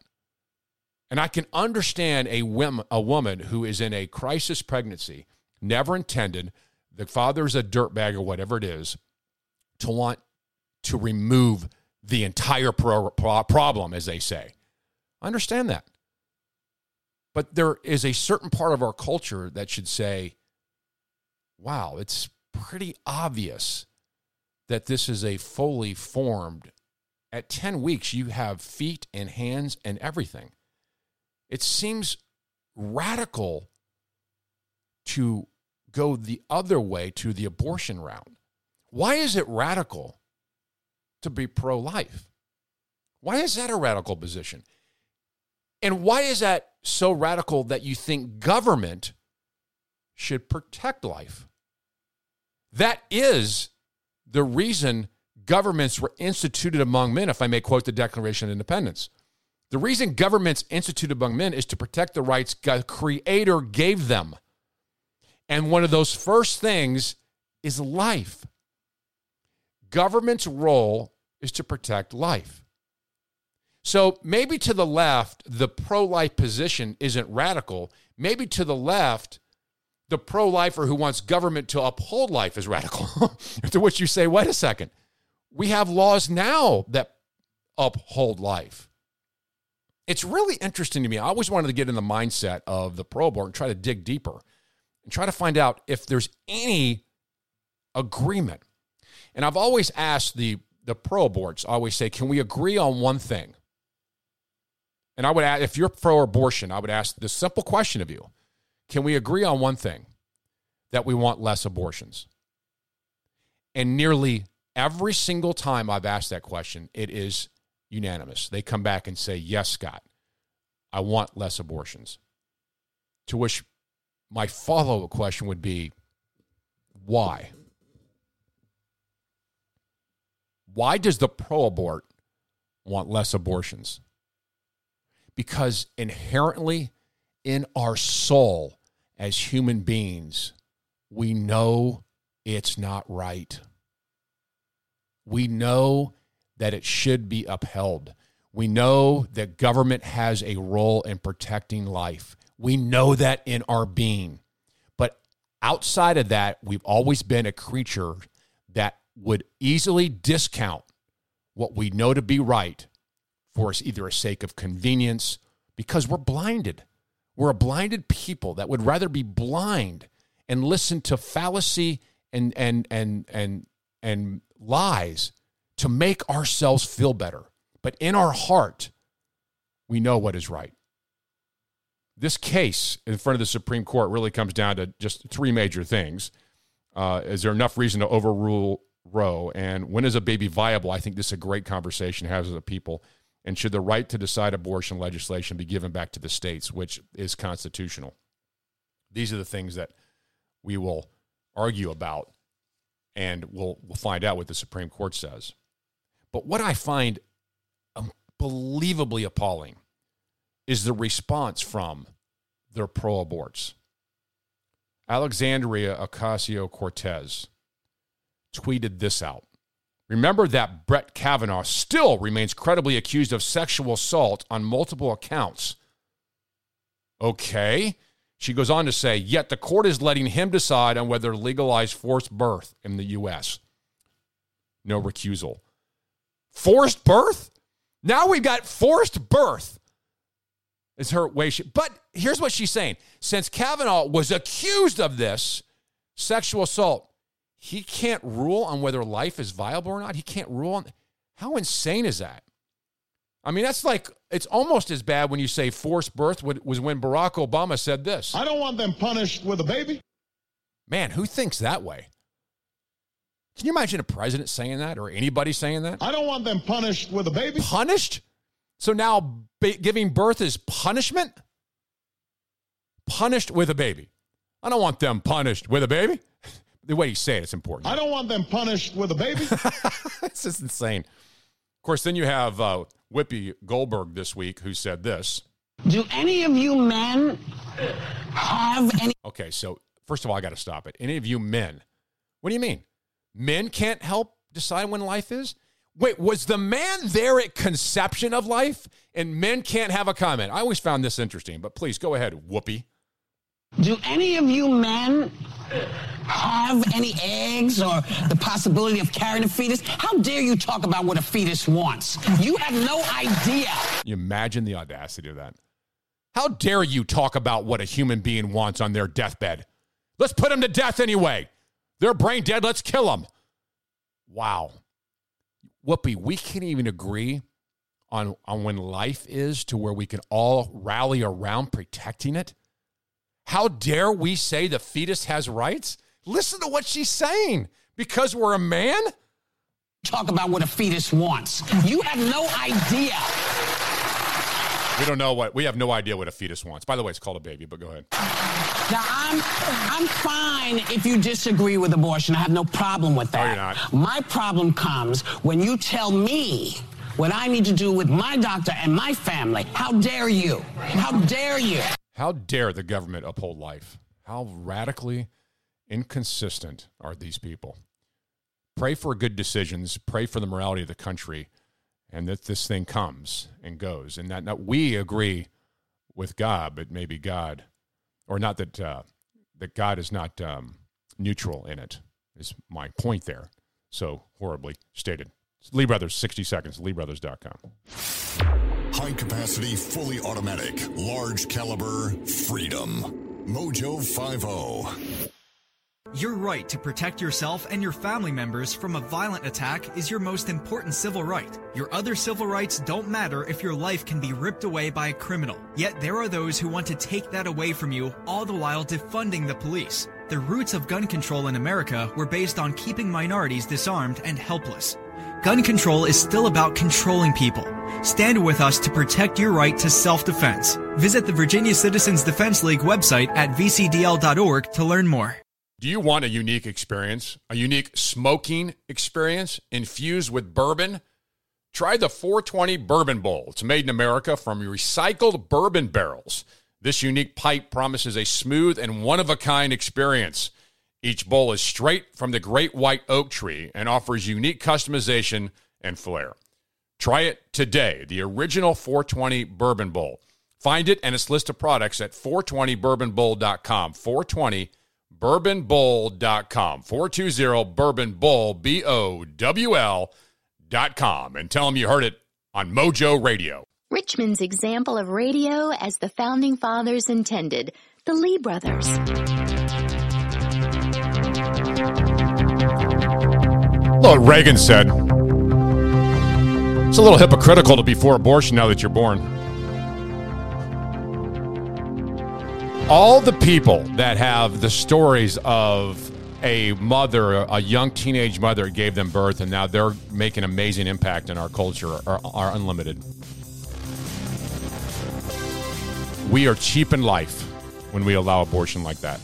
And I can understand a, whim, a woman who is in a crisis pregnancy, never intended, the father's a dirtbag or whatever it is, to want to remove the entire pro- pro- problem, as they say. I understand that. But there is a certain part of our culture that should say, wow, it's pretty obvious that this is a fully formed. At 10 weeks, you have feet and hands and everything. It seems radical to go the other way to the abortion route. Why is it radical to be pro life? Why is that a radical position? And why is that so radical that you think government should protect life? That is the reason governments were instituted among men, if I may quote the Declaration of Independence. The reason governments instituted among men is to protect the rights God Creator gave them. And one of those first things is life. Government's role is to protect life. So maybe to the left, the pro life position isn't radical. Maybe to the left, the pro lifer who wants government to uphold life is radical. to which you say, wait a second, we have laws now that uphold life. It's really interesting to me. I always wanted to get in the mindset of the pro abort and try to dig deeper and try to find out if there's any agreement. And I've always asked the the pro aborts, I always say, can we agree on one thing? And I would ask, if you're pro abortion, I would ask the simple question of you Can we agree on one thing? That we want less abortions. And nearly every single time I've asked that question, it is unanimous. They come back and say, Yes, Scott, I want less abortions. To which my follow up question would be, Why? Why does the pro abort want less abortions? Because inherently in our soul as human beings, we know it's not right. We know that it should be upheld. We know that government has a role in protecting life. We know that in our being. But outside of that, we've always been a creature that would easily discount what we know to be right for either a sake of convenience because we're blinded. We're a blinded people that would rather be blind and listen to fallacy and and and and and lies to make ourselves feel better. But in our heart, we know what is right. This case in front of the Supreme Court really comes down to just three major things. Uh, is there enough reason to overrule Roe. And when is a baby viable? I think this is a great conversation to have as a people. And should the right to decide abortion legislation be given back to the states, which is constitutional? These are the things that we will argue about, and we'll, we'll find out what the Supreme Court says. But what I find unbelievably appalling is the response from their pro aborts. Alexandria Ocasio Cortez tweeted this out. Remember that Brett Kavanaugh still remains credibly accused of sexual assault on multiple accounts. Okay. She goes on to say, yet the court is letting him decide on whether to legalize forced birth in the U.S. No recusal. Forced birth? Now we've got forced birth. Is her way she, but here's what she's saying. Since Kavanaugh was accused of this sexual assault, he can't rule on whether life is viable or not. He can't rule on. How insane is that? I mean, that's like, it's almost as bad when you say forced birth was when Barack Obama said this. I don't want them punished with a baby. Man, who thinks that way? Can you imagine a president saying that or anybody saying that? I don't want them punished with a baby. Punished? So now ba- giving birth is punishment? Punished with a baby. I don't want them punished with a baby. The way you say it, it's important. I don't want them punished with a baby. this is insane. Of course, then you have uh, Whoopi Goldberg this week who said this. Do any of you men have any? Okay, so first of all, I got to stop it. Any of you men? What do you mean? Men can't help decide when life is? Wait, was the man there at conception of life and men can't have a comment? I always found this interesting, but please go ahead, Whoopi. Do any of you men have any eggs or the possibility of carrying a fetus? How dare you talk about what a fetus wants? You have no idea. You imagine the audacity of that. How dare you talk about what a human being wants on their deathbed? Let's put them to death anyway. They're brain dead. Let's kill them. Wow. Whoopi, we can't even agree on, on when life is to where we can all rally around protecting it. How dare we say the fetus has rights? Listen to what she's saying. Because we're a man? Talk about what a fetus wants. You have no idea. We don't know what we have no idea what a fetus wants. By the way, it's called a baby, but go ahead. Now I'm I'm fine if you disagree with abortion. I have no problem with that. No, you're not. My problem comes when you tell me what I need to do with my doctor and my family. How dare you? How dare you? How dare the government uphold life? How radically inconsistent are these people? Pray for good decisions, pray for the morality of the country, and that this thing comes and goes, and that, that we agree with God, but maybe God, or not that uh, that God is not um, neutral in it. Is my point there? So horribly stated. Lee Brothers, 60 seconds, LeeBrothers.com. High capacity, fully automatic, large caliber, freedom. Mojo oh. 50. Your right to protect yourself and your family members from a violent attack is your most important civil right. Your other civil rights don't matter if your life can be ripped away by a criminal. Yet there are those who want to take that away from you, all the while defunding the police. The roots of gun control in America were based on keeping minorities disarmed and helpless. Gun control is still about controlling people. Stand with us to protect your right to self-defense. Visit the Virginia Citizens Defense League website at vcdl.org to learn more. Do you want a unique experience? A unique smoking experience infused with bourbon? Try the 420 Bourbon Bowl. It's made in America from recycled bourbon barrels. This unique pipe promises a smooth and one of a kind experience. Each bowl is straight from the great white oak tree and offers unique customization and flair. Try it today, the original 420 Bourbon Bowl. Find it and its list of products at 420bourbonbowl.com. 420 bourbonbowl.com. 420 Bourbon Bowl, B O W L.com. And tell them you heard it on Mojo Radio. Richmond's example of radio as the founding fathers intended, the Lee brothers. Well, Reagan said, it's a little hypocritical to be for abortion now that you're born. All the people that have the stories of a mother, a young teenage mother gave them birth, and now they're making amazing impact in our culture are, are unlimited. We are cheap in life when we allow abortion like that.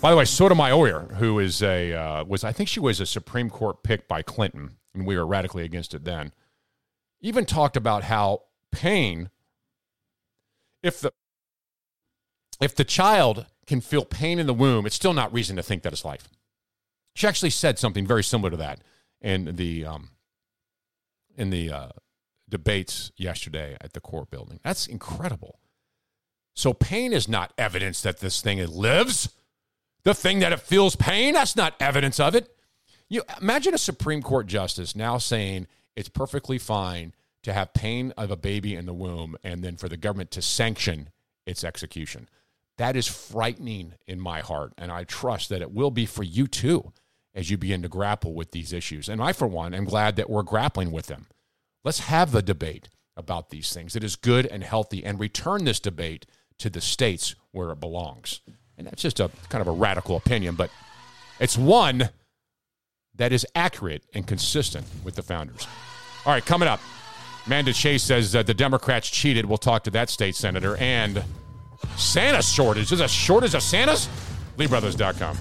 By the way, Sotomayor, who is a uh, was I think she was a Supreme Court pick by Clinton, and we were radically against it then. Even talked about how pain, if the if the child can feel pain in the womb, it's still not reason to think that it's life. She actually said something very similar to that in the um, in the uh, debates yesterday at the court building. That's incredible. So pain is not evidence that this thing lives. The thing that it feels pain, that's not evidence of it. You imagine a Supreme Court justice now saying it's perfectly fine to have pain of a baby in the womb and then for the government to sanction its execution. That is frightening in my heart, and I trust that it will be for you too as you begin to grapple with these issues. And I, for one, am glad that we're grappling with them. Let's have the debate about these things. It is good and healthy, and return this debate to the states where it belongs. And that's just a kind of a radical opinion, but it's one that is accurate and consistent with the founders. All right, coming up, Amanda Chase says that the Democrats cheated. We'll talk to that state senator. And Santa shortage. Is a shortage of Santas? LeeBrothers.com.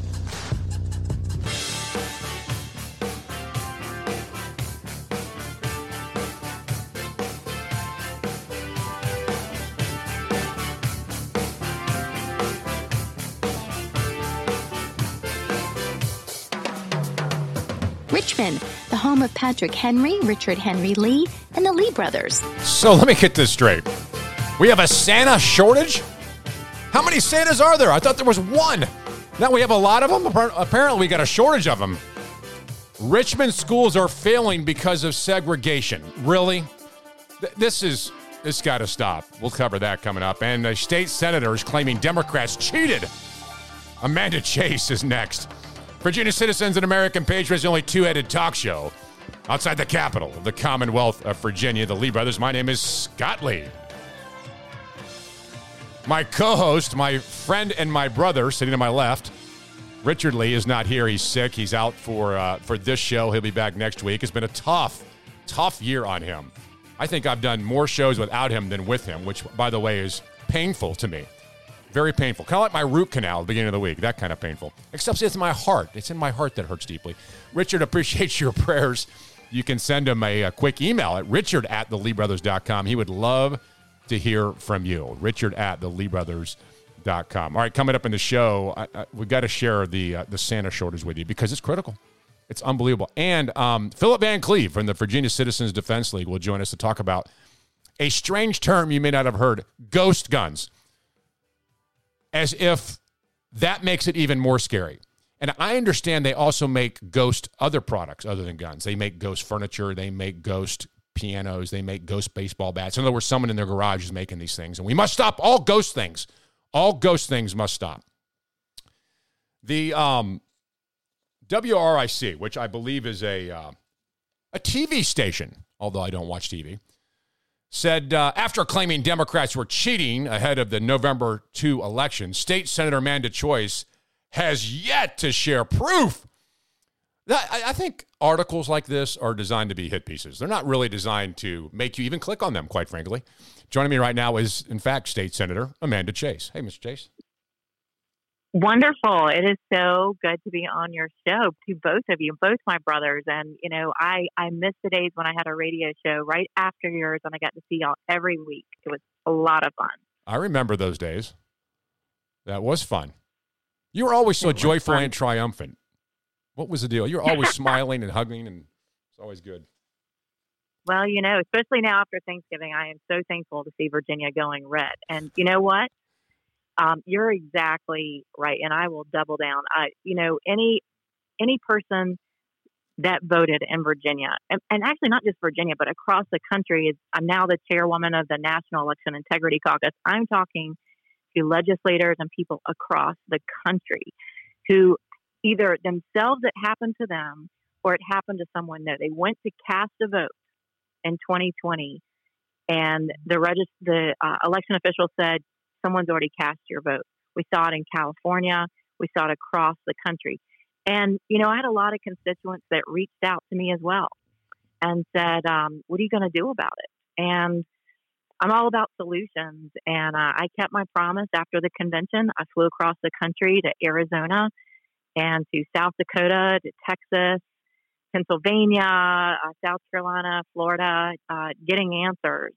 Patrick Henry, Richard Henry Lee, and the Lee brothers. So let me get this straight. We have a Santa shortage? How many Santas are there? I thought there was one. Now we have a lot of them. Apparently, we got a shortage of them. Richmond schools are failing because of segregation. Really? Th- This is this got to stop. We'll cover that coming up. And a state senator is claiming Democrats cheated. Amanda Chase is next. Virginia Citizens and American Patriots, the only two-headed talk show outside the capital of the Commonwealth of Virginia, the Lee brothers. My name is Scott Lee. My co-host, my friend, and my brother, sitting to my left, Richard Lee, is not here. He's sick. He's out for uh, for this show. He'll be back next week. It's been a tough, tough year on him. I think I've done more shows without him than with him, which, by the way, is painful to me. Very painful. Kind of like my root canal at the beginning of the week. That kind of painful. Except it's in my heart. It's in my heart that hurts deeply. Richard appreciates your prayers. You can send him a, a quick email at richard at theleebrothers.com. He would love to hear from you. Richard at theleebrothers.com. All right, coming up in the show, we've got to share the, uh, the Santa shortage with you because it's critical. It's unbelievable. And um, Philip Van Cleave from the Virginia Citizens Defense League will join us to talk about a strange term you may not have heard ghost guns as if that makes it even more scary. And I understand they also make ghost other products other than guns. They make ghost furniture, they make ghost pianos, they make ghost baseball bats. In other words, someone in their garage is making these things. And we must stop all ghost things. All ghost things must stop. The um, WRIC, which I believe is a, uh, a TV station, although I don't watch TV, said uh, after claiming Democrats were cheating ahead of the November 2 election, State Senator Amanda Chase has yet to share proof. That, I, I think articles like this are designed to be hit pieces. They're not really designed to make you even click on them, quite frankly. Joining me right now is, in fact, State Senator Amanda Chase. Hey, Mr. Chase. Wonderful. It is so good to be on your show to both of you, both my brothers. And, you know, I, I miss the days when I had a radio show right after yours and I got to see y'all every week. It was a lot of fun. I remember those days. That was fun. You were always so joyful and triumphant. What was the deal? You were always smiling and hugging, and it's always good. Well, you know, especially now after Thanksgiving, I am so thankful to see Virginia going red. And you know what? Um, you're exactly right, and I will double down. I, you know, any any person that voted in Virginia, and, and actually not just Virginia, but across the country, is I'm now the chairwoman of the National Election Integrity Caucus. I'm talking to legislators and people across the country who either themselves it happened to them or it happened to someone new. They went to cast a vote in 2020, and the the uh, election official said someone's already cast your vote. We saw it in California. We saw it across the country. And, you know, I had a lot of constituents that reached out to me as well and said, um, what are you going to do about it? And I'm all about solutions. And uh, I kept my promise after the convention. I flew across the country to Arizona and to South Dakota, to Texas, Pennsylvania, uh, South Carolina, Florida, uh, getting answers.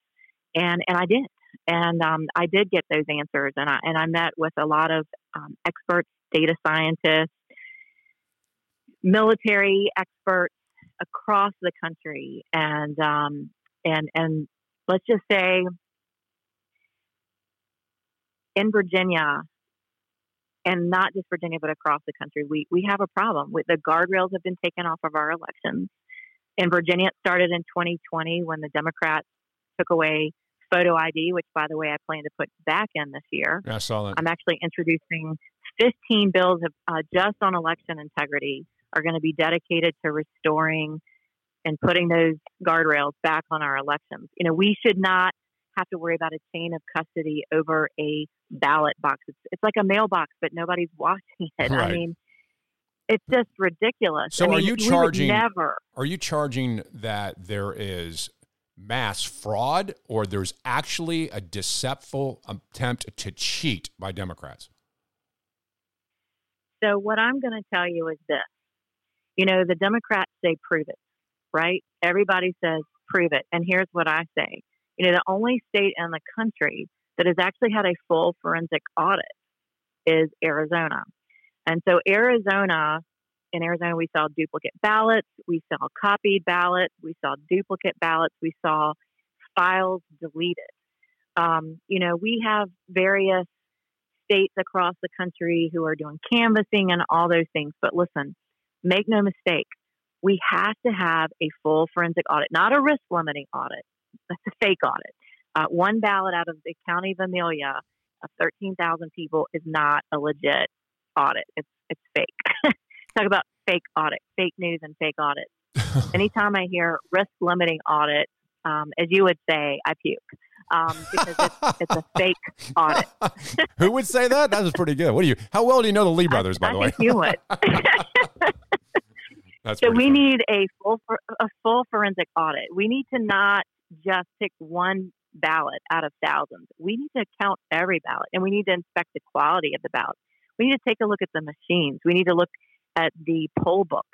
And, and I did and um, I did get those answers, and I and I met with a lot of um, experts, data scientists, military experts across the country, and um, and and let's just say in Virginia, and not just Virginia, but across the country, we, we have a problem. With the guardrails have been taken off of our elections. In Virginia, it started in 2020 when the Democrats took away photo ID, which, by the way, I plan to put back in this year. I saw that. I'm actually introducing 15 bills of, uh, just on election integrity are going to be dedicated to restoring and putting those guardrails back on our elections. You know, we should not have to worry about a chain of custody over a ballot box. It's, it's like a mailbox, but nobody's watching it. I mean, it's just ridiculous. So I mean, are you charging? never? Are you charging that there is mass fraud, or there's actually a deceitful attempt to cheat by Democrats? So what I'm going to tell you is this. You know, the Democrats say prove it, right? Everybody says prove it. And here's what I say. You know, the only state in the country that has actually had a full forensic audit is Arizona. And so Arizona, in Arizona, we saw duplicate ballots, we saw copied ballots, we saw duplicate ballots, we saw files deleted. Um, you know, we have various states across the country who are doing canvassing and all those things. But listen, make no mistake, we have to have a full forensic audit, not a risk limiting audit. That's a fake audit. Uh, one ballot out of the county of Amelia of 13,000 people is not a legit audit. It's, it's fake. Talk about fake audit, fake news and fake audit. Anytime I hear risk limiting audit, um, as you would say, I puke um, because it's, it's a fake audit. Who would say that? That was pretty good. What do you? How well do you know the Lee brothers? By I the way, you would. That's so we need a full a full forensic audit. We need to not just pick one ballot out of thousands. We need to count every ballot, and we need to inspect the quality of the ballot. We need to take a look at the machines. We need to look at the poll books.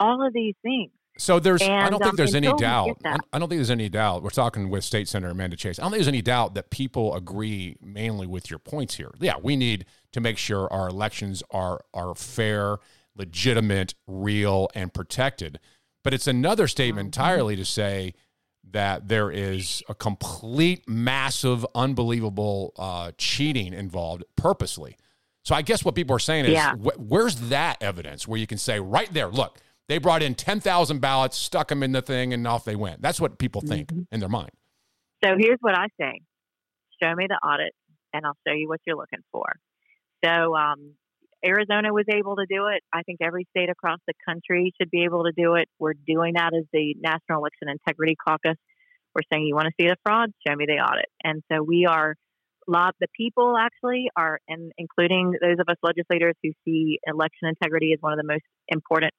All of these things. So there's, I don't think um, there's any doubt. I don't think there's any doubt. We're talking with State Senator Amanda Chase. I don't think there's any doubt that people agree mainly with your points here. Yeah, we need to make sure our elections are are fair, legitimate, real, and protected. But it's another statement Mm-hmm. entirely to say that there is a complete, massive, unbelievable uh, cheating involved purposely. So I guess what people are saying is, Yeah. wh- where's that evidence where you can say right there, look, they brought in 10,000 ballots, stuck them in the thing, and off they went. That's what people think Mm-hmm. in their mind. So here's what I say: Show me the audit, and I'll show you what you're looking for. So um, Arizona was able to do it. I think every state across the country should be able to do it. We're doing that as the National Election Integrity Caucus. We're saying you want to see the fraud, show me the audit, and so we are. Lot the people actually are, and including those of us legislators who see election integrity as one of the most important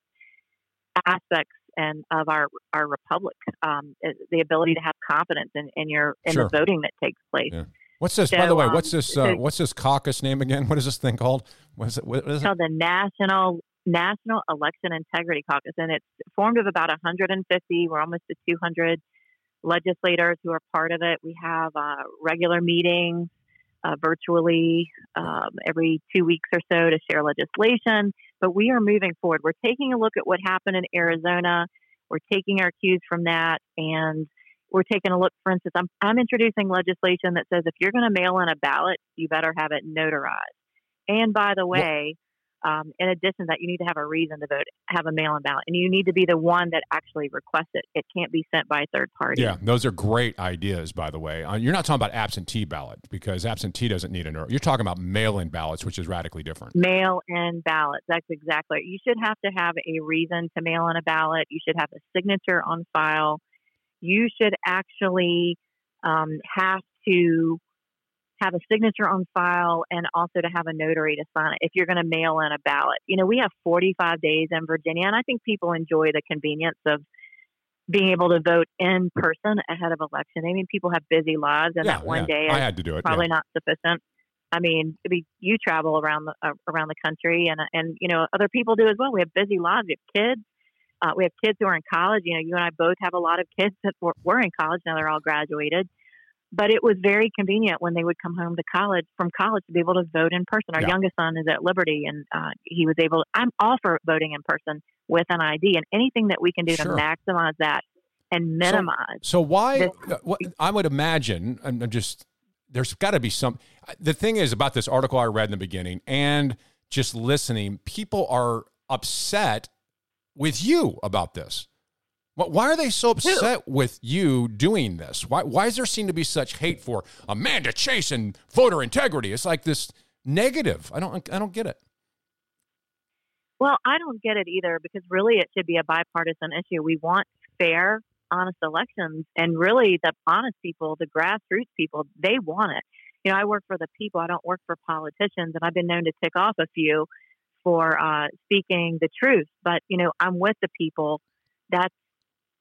aspects and of our our republic, um, the ability to have confidence in, in your in Sure. the voting that takes place. What's this, by the way? um, What's this? Uh, so- what's this caucus name again? What is this thing called? What is it? What is it? called the National National Election Integrity Caucus, and it's formed of about 150. We're almost to 200 legislators who are part of it. We have uh, regular meetings uh, virtually um, every two weeks or so to share legislation. But we are moving forward. We're taking a look at what happened in Arizona. We're taking our cues from that, and we're taking a look. For instance, I'm I'm introducing legislation that says if you're going to mail in a ballot, you better have it notarized. And by the way, um, in addition to that, you need to have a reason to vote, have a mail-in ballot, and you need to be the one that actually requests it. It can't be sent by a third party. Yeah, those are great ideas, by the way. Uh, you're not talking about absentee ballot because absentee doesn't need an. You're talking about mail-in ballots, which is radically different. Mail-in ballots. That's exactly. You should have to have a reason to mail in a ballot. You should have a signature on file. You should actually um, have to have a signature on file and also to have a notary to sign it if you're going to mail in a ballot. You know, we have 45 days in Virginia, and I think people enjoy the convenience of being able to vote in person ahead of election. I mean, people have busy lives, and Yeah, that one yeah. day I had to do it, probably yeah. not sufficient. I mean, you travel around the uh, around the country, and and you know other people do as well. We have busy lives. We have kids. Uh, we have kids who are in college. You know, you and I both have a lot of kids that were, were in college. Now they're all graduated. But it was very convenient when they would come home to college from college to be able to vote in person. Our Yeah. youngest son is at Liberty, and uh, he was able. I'm all for voting in person with an ID, and anything that we can do Sure. to maximize that and minimize. So why? this- uh, what, I would imagine, and I'm just there's got to be some. the thing is about this article I read in the beginning and just listening, people are upset with you about this. Wh- Why are they so upset with you doing this? Why, why does there seem to be such hate for Amanda Chase and voter integrity? It's like this negative. I don't, I don't get it. Well, I don't get it either because really it should be a bipartisan issue. We want fair, honest elections, and really the honest people, the grassroots people, they want it. You know, I work for the people. I don't work for politicians, and I've been known to tick off a few for uh, speaking the truth. But you know, I'm with the people. That's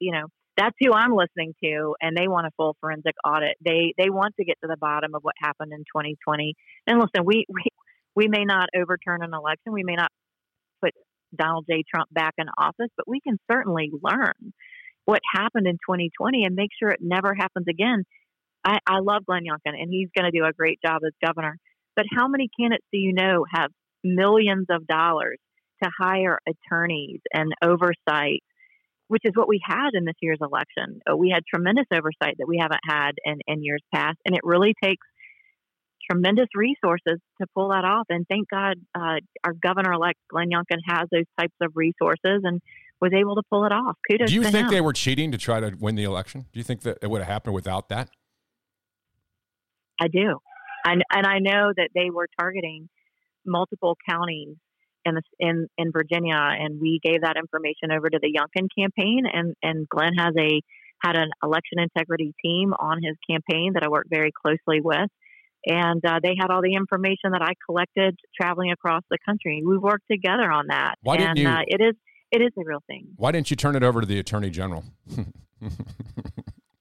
you know that's who I'm listening to, and they want a full forensic audit. They they want to get to the bottom of what happened in 2020. And listen, we we we may not overturn an election. We may not put Donald J. Trump back in office, but we can certainly learn what happened in 2020 and make sure it never happens again. I, I love Glenn Youngkin, and he's going to do a great job as governor. But how many candidates do you know have millions of dollars to hire attorneys and oversight, which is what we had in this year's election? Uh, We had tremendous oversight that we haven't had in, in years past, and it really takes tremendous resources to pull that off. And thank God uh, our governor elect, Glenn Youngkin, has those types of resources and was able to pull it off. Kudos Do you think him. they were cheating to try to win the election? Do you think that it would have happened without that? I do. And, and I know that they were targeting multiple counties in, in in Virginia, and we gave that information over to the Youngkin campaign. And, and Glenn has a had an election integrity team on his campaign that I work very closely with, and uh, they had all the information that I collected traveling across the country. We worked together on that, Why didn't and you- uh, it is it is a real thing. Why didn't you turn it over to the attorney general?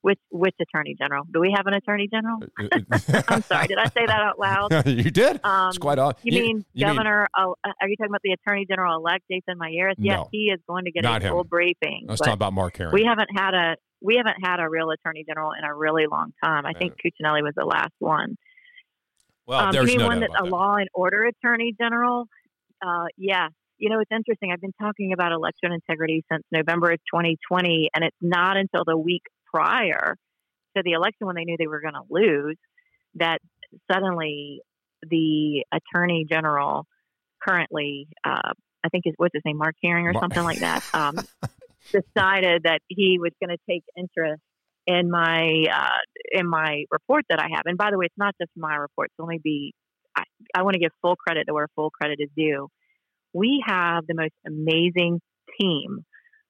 Which which attorney general? Do we have an attorney general? I'm sorry, did I say that out loud? you did. Um, it's quite odd. You, mean Governor? uh, are you talking about the Attorney General elect Jason Miyares? Yes, No. he is going to get a him. full briefing. Let's talk about Mark Herring. We haven't had a we haven't had a real Attorney General in a really long time. I think Cuccinelli was the last one. well, um, there's you mean no one that's a that. law and order Attorney General? Uh, yes. You know, it's interesting. I've been talking about election integrity since November of 2020, and it's not until the week prior to the election when they knew they were going to lose that suddenly the Attorney General, currently, uh, I think is what's his name, Mark Herring or Mar- something like that, um, decided that he was going to take interest in my uh, in my report that I have. And by the way, it's not just my report. So let me be. I, I want to give full credit to where full credit is due. We have the most amazing team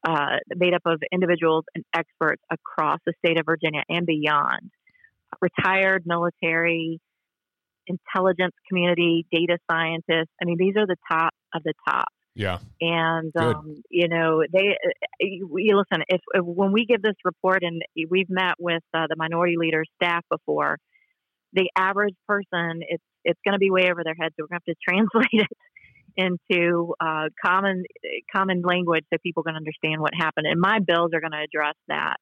uh, made up of individuals and experts across the state of Virginia and beyond. Retired military, intelligence community, data scientists. I mean, these are the top of the top. Yeah. And um, you know, they you you listen. If, if when we give this report, and we've met with uh, the minority leader staff before, the average person, it's it's going to be way over their heads. So we're going to have to translate it into uh, common common language so people can understand what happened. And my bills are going to address that.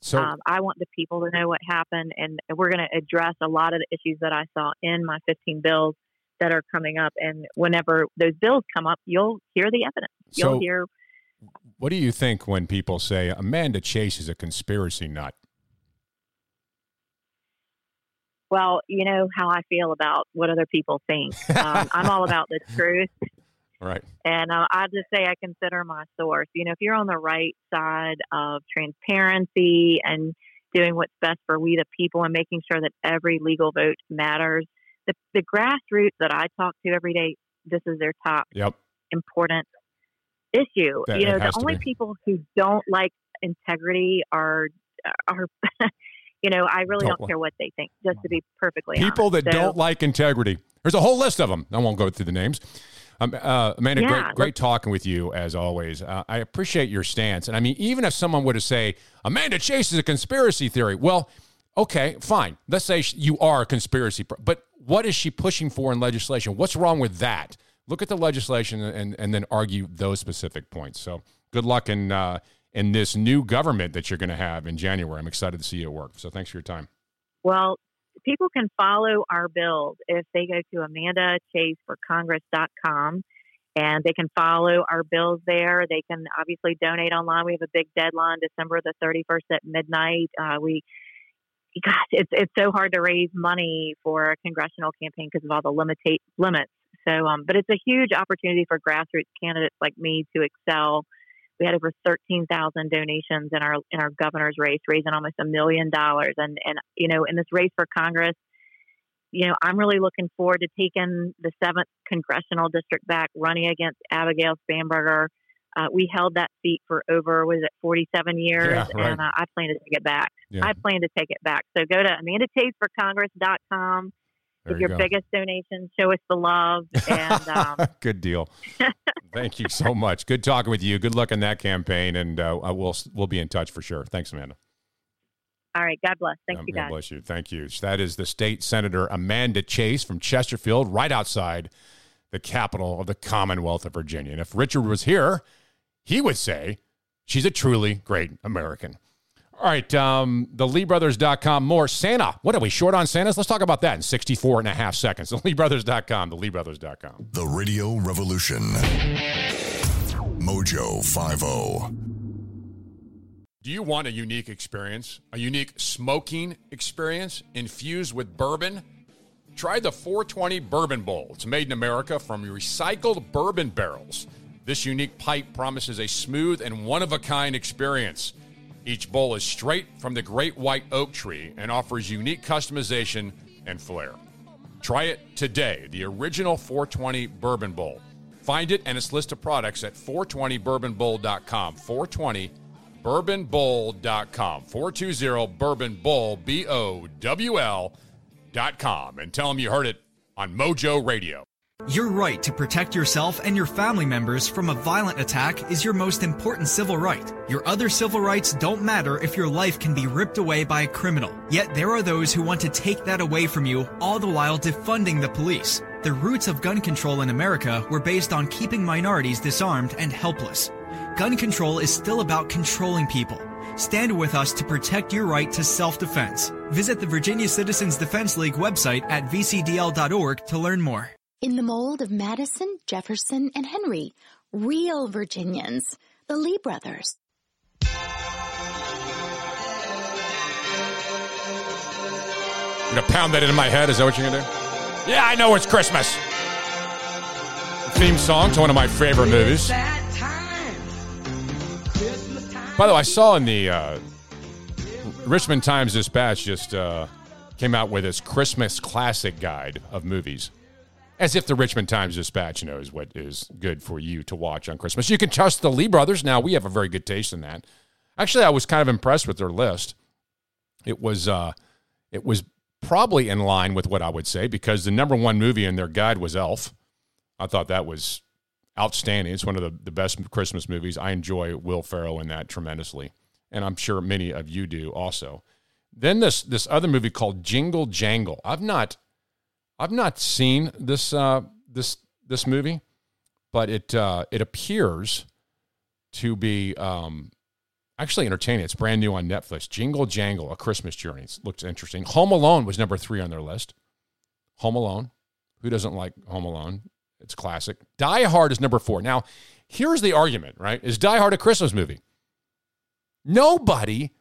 So- um, I want the people to know what happened, and we're going to address a lot of the issues that I saw in my 15 bills that are coming up. And whenever those bills come up, you'll hear the evidence. You'll So- hear. What do you think when people say Amanda Chase is a conspiracy nut? Well, you know how I feel about what other people think. Um, I'm all about the truth. Right. And uh, I just say I consider my source. You know, if you're on the right side of transparency and doing what's best for we the people and making sure that every legal vote matters, the, the grassroots that I talk to every day, this is their top Yep. important issue. That- you know, the only people who don't like integrity are are. You know, I really Don't don't, care what they think. Just to be perfectly People honest. that So- don't like integrity. There's a whole list of them. I won't go through the names. Um, uh, Amanda, Yeah, great, great talking with you as always. Uh, I appreciate your stance. And I mean, even if someone were to say Amanda Chase is a conspiracy theory, well, okay, fine. Let's say you are a conspiracy, but what is she pushing for in legislation? What's wrong with that? Look at the legislation and, and then argue those specific points. So good luck in uh, in this new government that you're going to have in January. I'm excited to see you at work. So thanks for your time. Well, people can follow our bills if they go to amandachaseforcongress.com and they can follow our bills there. They can obviously donate online. We have a big deadline, December the 31st at midnight. Uh, we gosh, it's it's so hard to raise money for a congressional campaign because of all the limita- limits. So, um, but it's a huge opportunity for grassroots candidates like me to excel. We had over thirteen thousand donations in our in our governor's race, raising almost a million dollars. And and you know, in this race for Congress, you know, I'm really looking forward to taking the seventh congressional district back, running against Abigail Spanberger. Uh, we held that seat for over was it 47 years, Yeah, right. and uh, I plan to take it back. Yeah. I plan to take it back. So go to AmandaChaseForCongress.com. There Give you your biggest donation. Show us the love, and um, Good deal. Thank you so much. Good talking with you. Good luck in that campaign, and uh, I will we'll be in touch for sure. Thanks, Amanda. all right. God bless. Thank Um, you, God guys. bless you. Thank you. That is the state senator Amanda Chase from Chesterfield, right outside the capital of the Commonwealth of Virginia. And if Richard was here, he would say she's a truly great American. All right, um, the LeeBrothers.com. More Santa. What are we short on Santas? Let's talk about that in 64 and a half seconds. The LeeBrothers.com. The LeeBrothers.com. The Radio Revolution. Mojo oh. 50. Do you want a unique experience? A unique smoking experience infused with bourbon? Try the 420 Bourbon Bowl. It's made in America from recycled bourbon barrels. This unique pipe promises a smooth and one of a kind experience. Each bowl is straight from the great white oak tree and offers unique customization and flair. Try it today, the original 420 Bourbon Bowl. Find it and its list of products at 420bourbonbowl.com. 420 bourbonbowl.com. 420 Bourbon Bowl, B O W L.com. And tell them you heard it on Mojo Radio. Your right to protect yourself and your family members from a violent attack is your most important civil right. Your other civil rights don't matter if your life can be ripped away by a criminal. Yet there are those who want to take that away from you, all the while defunding the police. The roots of gun control in America were based on keeping minorities disarmed and helpless. Gun control is still about controlling people. Stand with us to protect your right to self-defense. Visit the Virginia Citizens Defense League website at vcdl.org to learn more. In the mold of Madison, Jefferson, and Henry, real Virginians, the Lee brothers. You're gonna pound that into my head? Is that what you're gonna do? Yeah, I know it's Christmas. Theme song to one of my favorite movies. By the way, I saw in the uh, Richmond Times Dispatch just uh, came out with its Christmas classic guide of movies. As if the Richmond Times Dispatch knows what is good for you to watch on Christmas. You can trust the Lee brothers. Now, we have a very good taste in that. Actually, I was kind of impressed with their list. It was uh, it was probably in line with what I would say because the number one movie in their guide was Elf. I thought that was outstanding. It's one of the, the best Christmas movies. I enjoy Will Ferrell in that tremendously, and I'm sure many of you do also. Then this this other movie called Jingle Jangle. I've not I've not seen this uh, this this movie, but it uh, it appears to be um, actually entertaining. It's brand new on Netflix. Jingle Jangle: A Christmas Journey. It looks interesting. Home Alone was number three on their list. Home Alone. Who doesn't like Home Alone? It's classic. Die Hard is number four. Now, here's the argument, right? Is Die Hard a Christmas movie? Nobody,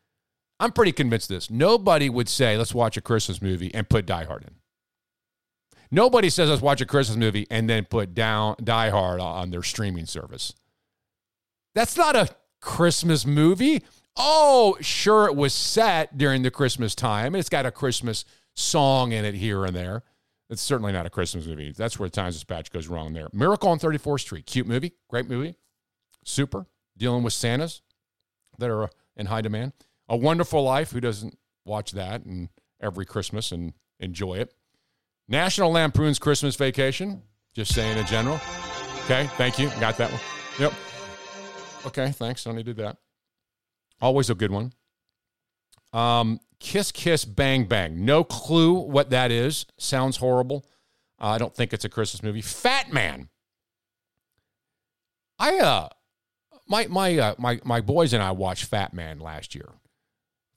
I'm pretty convinced this, nobody would say, let's watch a Christmas movie and put Die Hard in. Nobody says, let's watch a Christmas movie and then put down Die Hard on their streaming service. That's not a Christmas movie. Oh, sure, it was set during the Christmas time. It's got a Christmas song in it here and there. It's certainly not a Christmas movie. That's where Times Dispatch goes wrong there. Miracle on 34th Street. Cute movie. Great movie. Super. Dealing with Santas that are uh, in high demand. A Wonderful Life. Who doesn't watch that and every Christmas and enjoy it? National Lampoon's Christmas Vacation. Just saying in general. Okay. Thank you. Got that one. Yep. Okay. Thanks. Only did that. Always a good one. Um, Kiss Kiss Bang Bang. No clue what that is. Sounds horrible. Uh, I don't think it's a Christmas movie. Fat Man. I uh my my uh, my my boys and I watched Fat Man last year.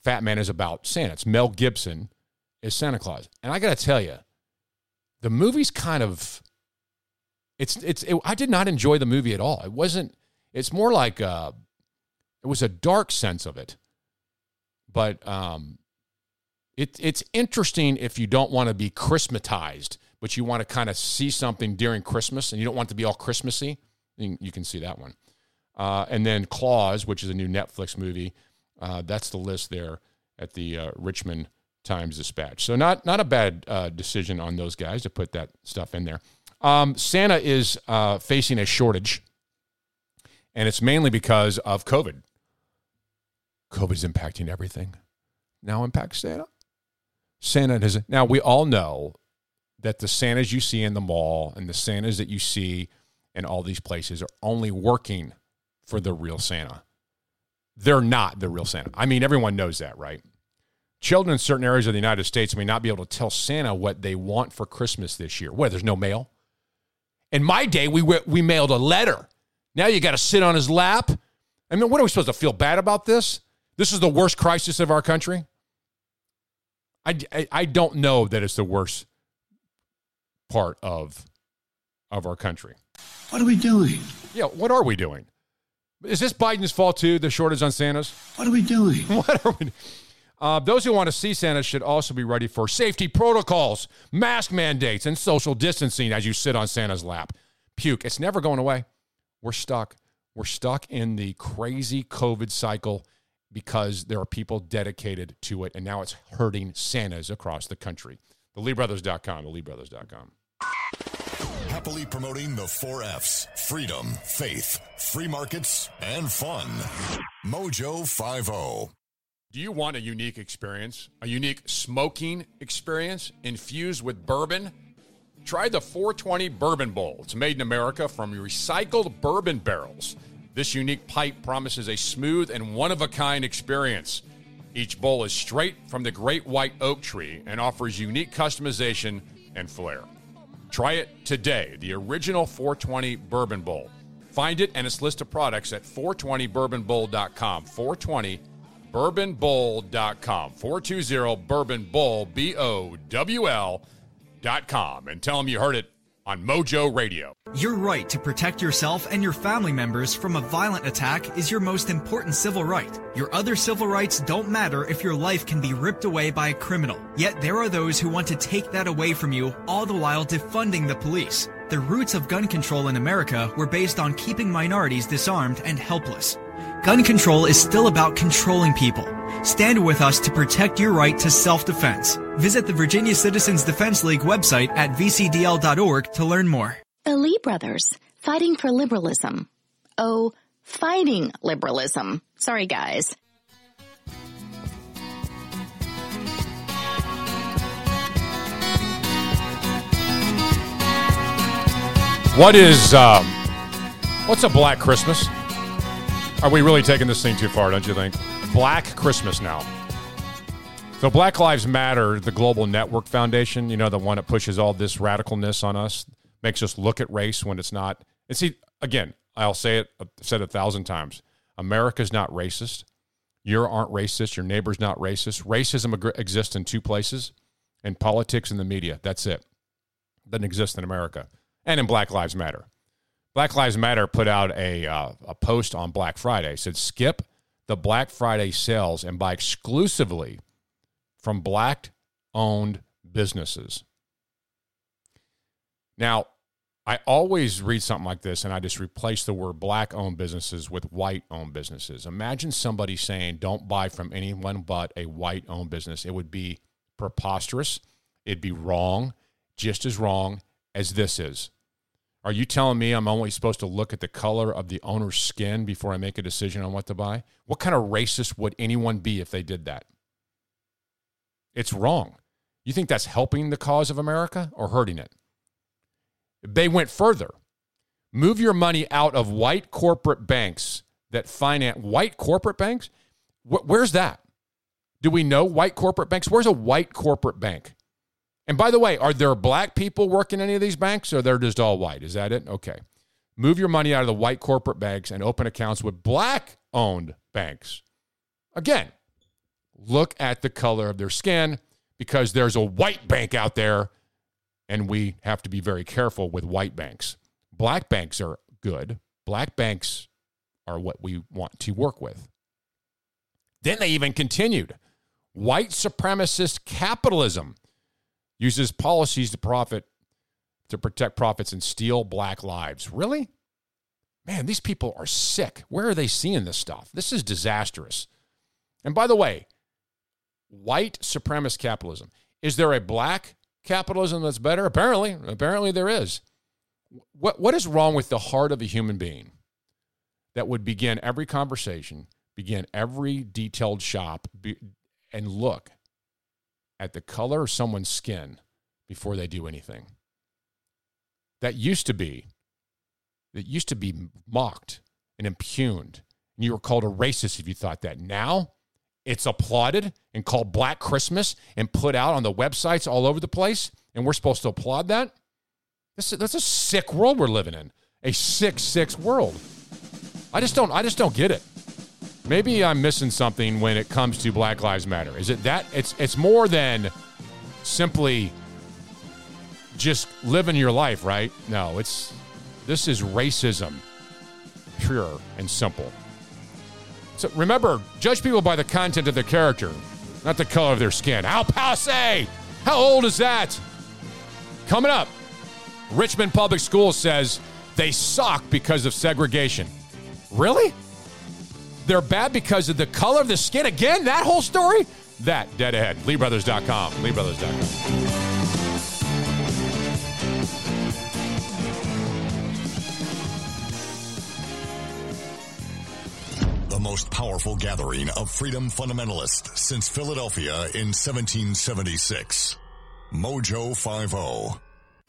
Fat Man is about Santa. It's Mel Gibson is Santa Claus. And I got to tell you, the movie's kind of it's it's it, I did not enjoy the movie at all. It wasn't it's more like uh it was a dark sense of it. But um It, it's interesting if you don't want to be Christmatized, but you want to kind of see something during Christmas and you don't want it to be all Christmassy. You, you can see that one. Uh, and then Klaus, which is a new Netflix movie. Uh, that's the list there at the uh, Richmond Times Dispatch. So not not a bad uh, decision on those guys to put that stuff in there. Um, Santa is uh, facing a shortage, and it's mainly because of COVID. COVID's impacting everything. Now impacts Santa. Santa has now we all know that the Santas you see in the mall and the Santas that you see in all these places are only working for the real Santa. They're not the real Santa. I mean, everyone knows that, right? Children in certain areas of the United States may not be able to tell Santa what they want for Christmas this year. What? There's no mail. In my day, we we mailed a letter. Now you got to sit on his lap. I mean, what are we supposed to feel bad about this? This is the worst crisis of our country. I, I, I don't know that it's the worst part of of our country. What are we doing? Yeah, what are we doing? Is this Biden's fault too? The shortage on Santas. What are we doing? What are we? Uh, those who want to see Santa should also be ready for safety protocols, mask mandates, and social distancing as you sit on Santa's lap. Puke. It's never going away. We're stuck. We're stuck in the crazy COVID cycle because there are people dedicated to it, and now it's hurting Santas across the country. The LeeBrothers.com, the LeeBrothers.com. Happily promoting the four F's freedom, faith, free markets, and fun. Mojo 5 do you want a unique experience? A unique smoking experience infused with bourbon? Try the 420 Bourbon Bowl. It's made in America from recycled bourbon barrels. This unique pipe promises a smooth and one of a kind experience. Each bowl is straight from the great white oak tree and offers unique customization and flair. Try it today, the original 420 Bourbon Bowl. Find it and its list of products at 420bourbonbowl.com. 420 bourbonbowl.com. 420 Bourbon Bowl, B O W L.com. And tell them you heard it on Mojo Radio. Your right to protect yourself and your family members from a violent attack is your most important civil right. Your other civil rights don't matter if your life can be ripped away by a criminal. Yet there are those who want to take that away from you, all the while defunding the police. The roots of gun control in America were based on keeping minorities disarmed and helpless. Gun control is still about controlling people. Stand with us to protect your right to self-defense. Visit the Virginia Citizens Defense League website at vcdl.org to learn more. The Lee brothers, fighting for liberalism. Oh, fighting liberalism. Sorry, guys. What is, um, what's a black Christmas? Are we really taking this thing too far, don't you think? Black Christmas now. So, Black Lives Matter, the Global Network Foundation, you know, the one that pushes all this radicalness on us, makes us look at race when it's not. And see, again, I'll say it, I've said it a thousand times America's not racist. You aren't racist. Your neighbor's not racist. Racism ag- exists in two places in politics and the media. That's it. Doesn't exist in America and in Black Lives Matter. Black Lives Matter put out a, uh, a post on Black Friday. It said, skip the Black Friday sales and buy exclusively from black owned businesses. Now, I always read something like this and I just replace the word black owned businesses with white owned businesses. Imagine somebody saying, don't buy from anyone but a white owned business. It would be preposterous. It'd be wrong, just as wrong as this is. Are you telling me I'm only supposed to look at the color of the owner's skin before I make a decision on what to buy? What kind of racist would anyone be if they did that? It's wrong. You think that's helping the cause of America or hurting it? They went further. Move your money out of white corporate banks that finance white corporate banks. Wh- where's that? Do we know white corporate banks? Where's a white corporate bank? And by the way, are there black people working any of these banks or they're just all white? Is that it? Okay. Move your money out of the white corporate banks and open accounts with black owned banks. Again, look at the color of their skin because there's a white bank out there and we have to be very careful with white banks. Black banks are good. Black banks are what we want to work with. Then they even continued. White supremacist capitalism uses policies to profit to protect profits and steal black lives. Really? Man, these people are sick. Where are they seeing this stuff? This is disastrous. And by the way, white supremacist capitalism. Is there a black capitalism that's better? Apparently, apparently there is. What what is wrong with the heart of a human being that would begin every conversation, begin every detailed shop, be, and look at the color of someone's skin before they do anything? That used to be that used to be mocked and impugned, and you were called a racist if you thought that. Now it's applauded and called Black Christmas and put out on the websites all over the place, and we're supposed to applaud that? That's a sick world we're living in. A sick, sick world. I just don't. I just don't get it. Maybe I'm missing something when it comes to Black Lives Matter. Is it that it's it's more than simply just living your life, right? No, it's this is racism, pure and simple. So remember, judge people by the content of their character, not the color of their skin. Al Passe! How old is that? Coming up, Richmond Public Schools says they suck because of segregation. Really? They're bad because of the color of the skin? Again, that whole story? That dead ahead. LeeBrothers.com. LeeBrothers.com. The most powerful gathering of freedom fundamentalists since Philadelphia in 1776. Mojo 50.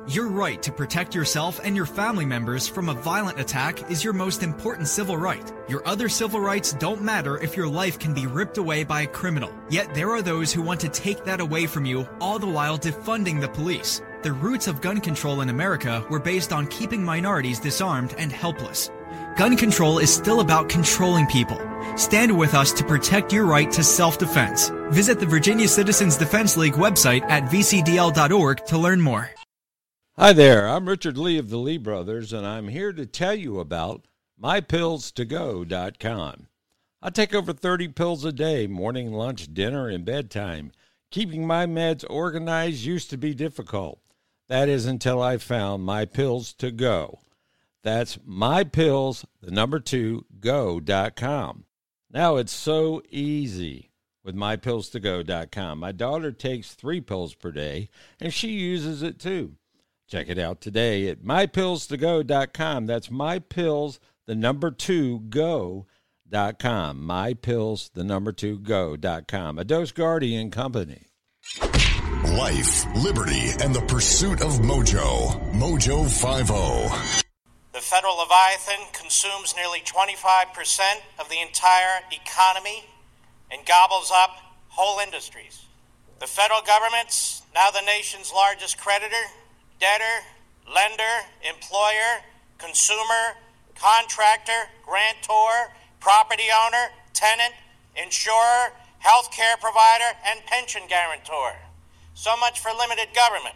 Your right to protect yourself and your family members from a violent attack is your most important civil right. Your other civil rights don't matter if your life can be ripped away by a criminal. Yet there are those who want to take that away from you, all the while defunding the police. The roots of gun control in America were based on keeping minorities disarmed and helpless. Gun control is still about controlling people. Stand with us to protect your right to self-defense. Visit the Virginia Citizens Defense League website at vcdl.org to learn more. Hi there, I'm Richard Lee of the Lee Brothers, and I'm here to tell you about mypillstogo.com. I take over 30 pills a day, morning, lunch, dinner, and bedtime. Keeping my meds organized used to be difficult. That is until I found My Pills to Go. That's mypills, the number two, go.com. Now it's so easy with mypillstogo.com. My daughter takes three pills per day, and she uses it too. Check it out today at mypillstogo.com. That's mypills, the number two, go.com. Mypills, the number two, go.com. A Dose Guardian company. Life, liberty, and the pursuit of mojo. Mojo 50. The federal Leviathan consumes nearly 25% of the entire economy and gobbles up whole industries. The federal government's now the nation's largest creditor, debtor, lender, employer, consumer, contractor, grantor, property owner, tenant, insurer, healthcare provider, and pension guarantor. So much for limited government.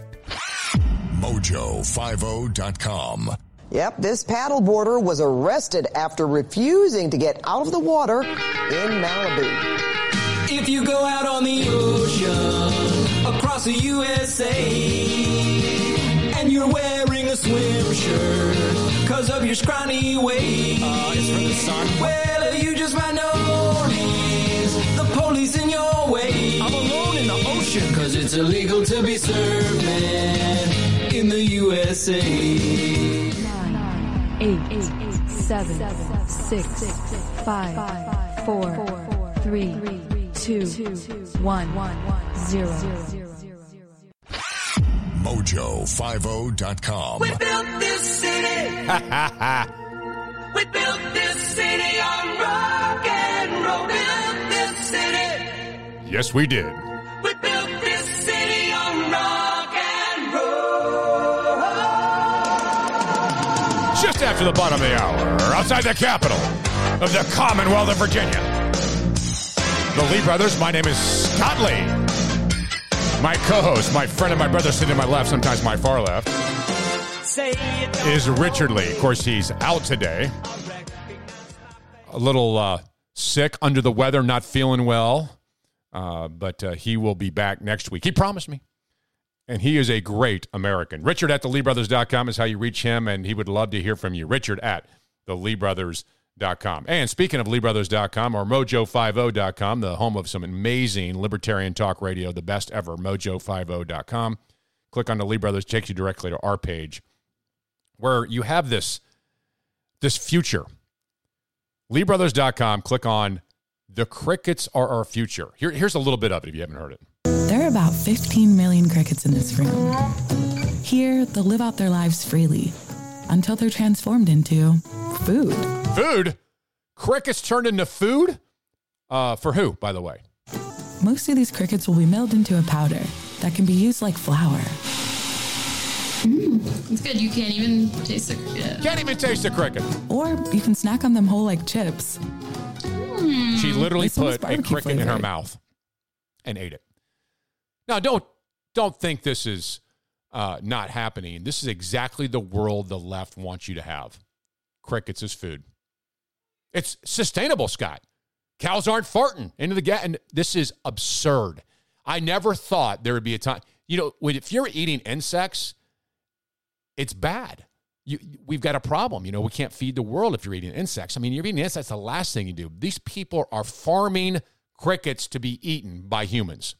Mojo50.com. Yep, this paddleboarder was arrested after refusing to get out of the water in Malibu. If you go out on the ocean across the USA and you're wearing a swim shirt cause of your scrawny waist, uh, it's from the sun. Well, you just might notice the police in your way. I'm alone in the ocean cause it's illegal to be surfing in the USA. eight, seven, six, five, four, three, two, one, zero. Mojo50.com. We built this city. we built this city on rock and roll. Built this city. Yes, we did. We built this city on rock After the bottom of the hour, outside the capital of the Commonwealth of Virginia. The Lee brothers, my name is Scott Lee. My co host, my friend and my brother sitting to my left, sometimes my far left, is Richard Lee. Of course, he's out today. A little uh, sick, under the weather, not feeling well. Uh, but uh, he will be back next week. He promised me. And he is a great American. Richard at theleebrothers.com is how you reach him, and he would love to hear from you. Richard at theleebrothers.com. And speaking of leebrothers.com or mojo50.com, the home of some amazing libertarian talk radio, the best ever, mojo50.com. Click on the Lee Brothers, takes you directly to our page where you have this, this future. LeeBrothers.com, click on The Crickets Are Our Future. Here, here's a little bit of it if you haven't heard it. There are about 15 million crickets in this room. Here, they'll live out their lives freely until they're transformed into food. Food? Crickets turned into food? Uh, for who, by the way? Most of these crickets will be milled into a powder that can be used like flour. It's good. You can't even taste the cricket. Can't even taste the cricket. Or you can snack on them whole like chips. She literally This put a barbecue cricket in her mouth and ate it. Now, don't don't think this is uh, not happening. This is exactly the world the left wants you to have. Crickets as food. It's sustainable, Scott. Cows aren't farting into the gas, and this is absurd. I never thought there would be a time. You know, if you're eating insects, it's bad. You, we've got a problem. You know, we can't feed the world if you're eating insects. I mean, you're eating insects, the last thing you do. These people are farming crickets to be eaten by humans.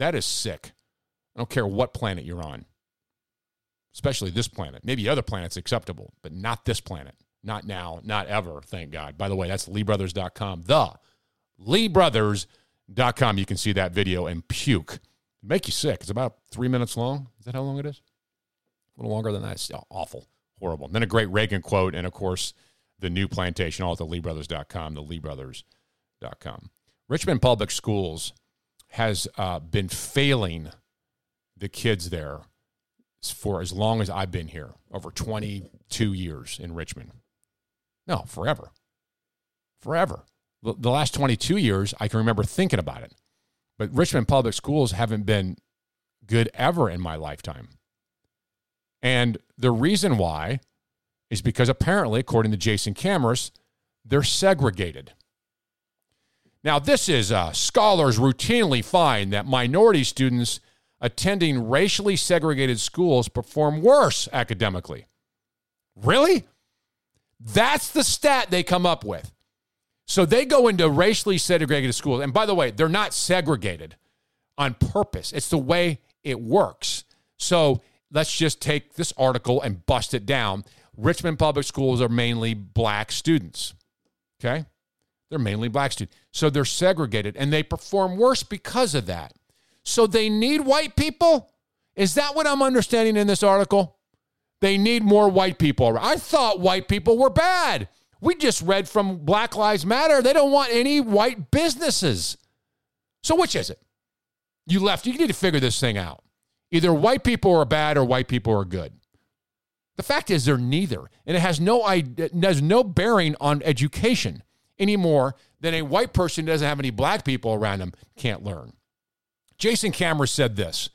That is sick. I don't care what planet you're on, especially this planet. Maybe other planets acceptable, but not this planet. Not now, not ever, thank God. By the way, that's LeeBrothers.com. The LeeBrothers.com. You can see that video and puke. Make you sick. It's about three minutes long. Is that how long it is? A little longer than that. It's awful, horrible. And then a great Reagan quote, and of course, the new plantation, all at the LeeBrothers.com, the LeeBrothers.com. Richmond Public Schools has uh, been failing the kids there for as long as I've been here, over 22 years in Richmond. No, forever. Forever. The, last 22 years, I can remember thinking about it. But Richmond Public Schools haven't been good ever in my lifetime. And the reason why is because apparently, according to Jason Kamras, they're segregated. Now, this is uh, scholars routinely find that minority students attending racially segregated schools perform worse academically. Really? That's the stat they come up with. So they go into racially segregated schools. And by the way, they're not segregated on purpose, it's the way it works. So let's just take this article and bust it down. Richmond Public Schools are mainly black students. Okay? They're mainly black students. So they're segregated and they perform worse because of that. So they need white people? Is that what I'm understanding in this article? They need more white people. I thought white people were bad. We just read from Black Lives Matter. They don't want any white businesses. So which is it? You left. You need to figure this thing out. Either white people are bad or white people are good. The fact is they're neither, and it has no it has no bearing on education any more than a white person doesn't have any black people around him can't learn. Jason Kamras said this.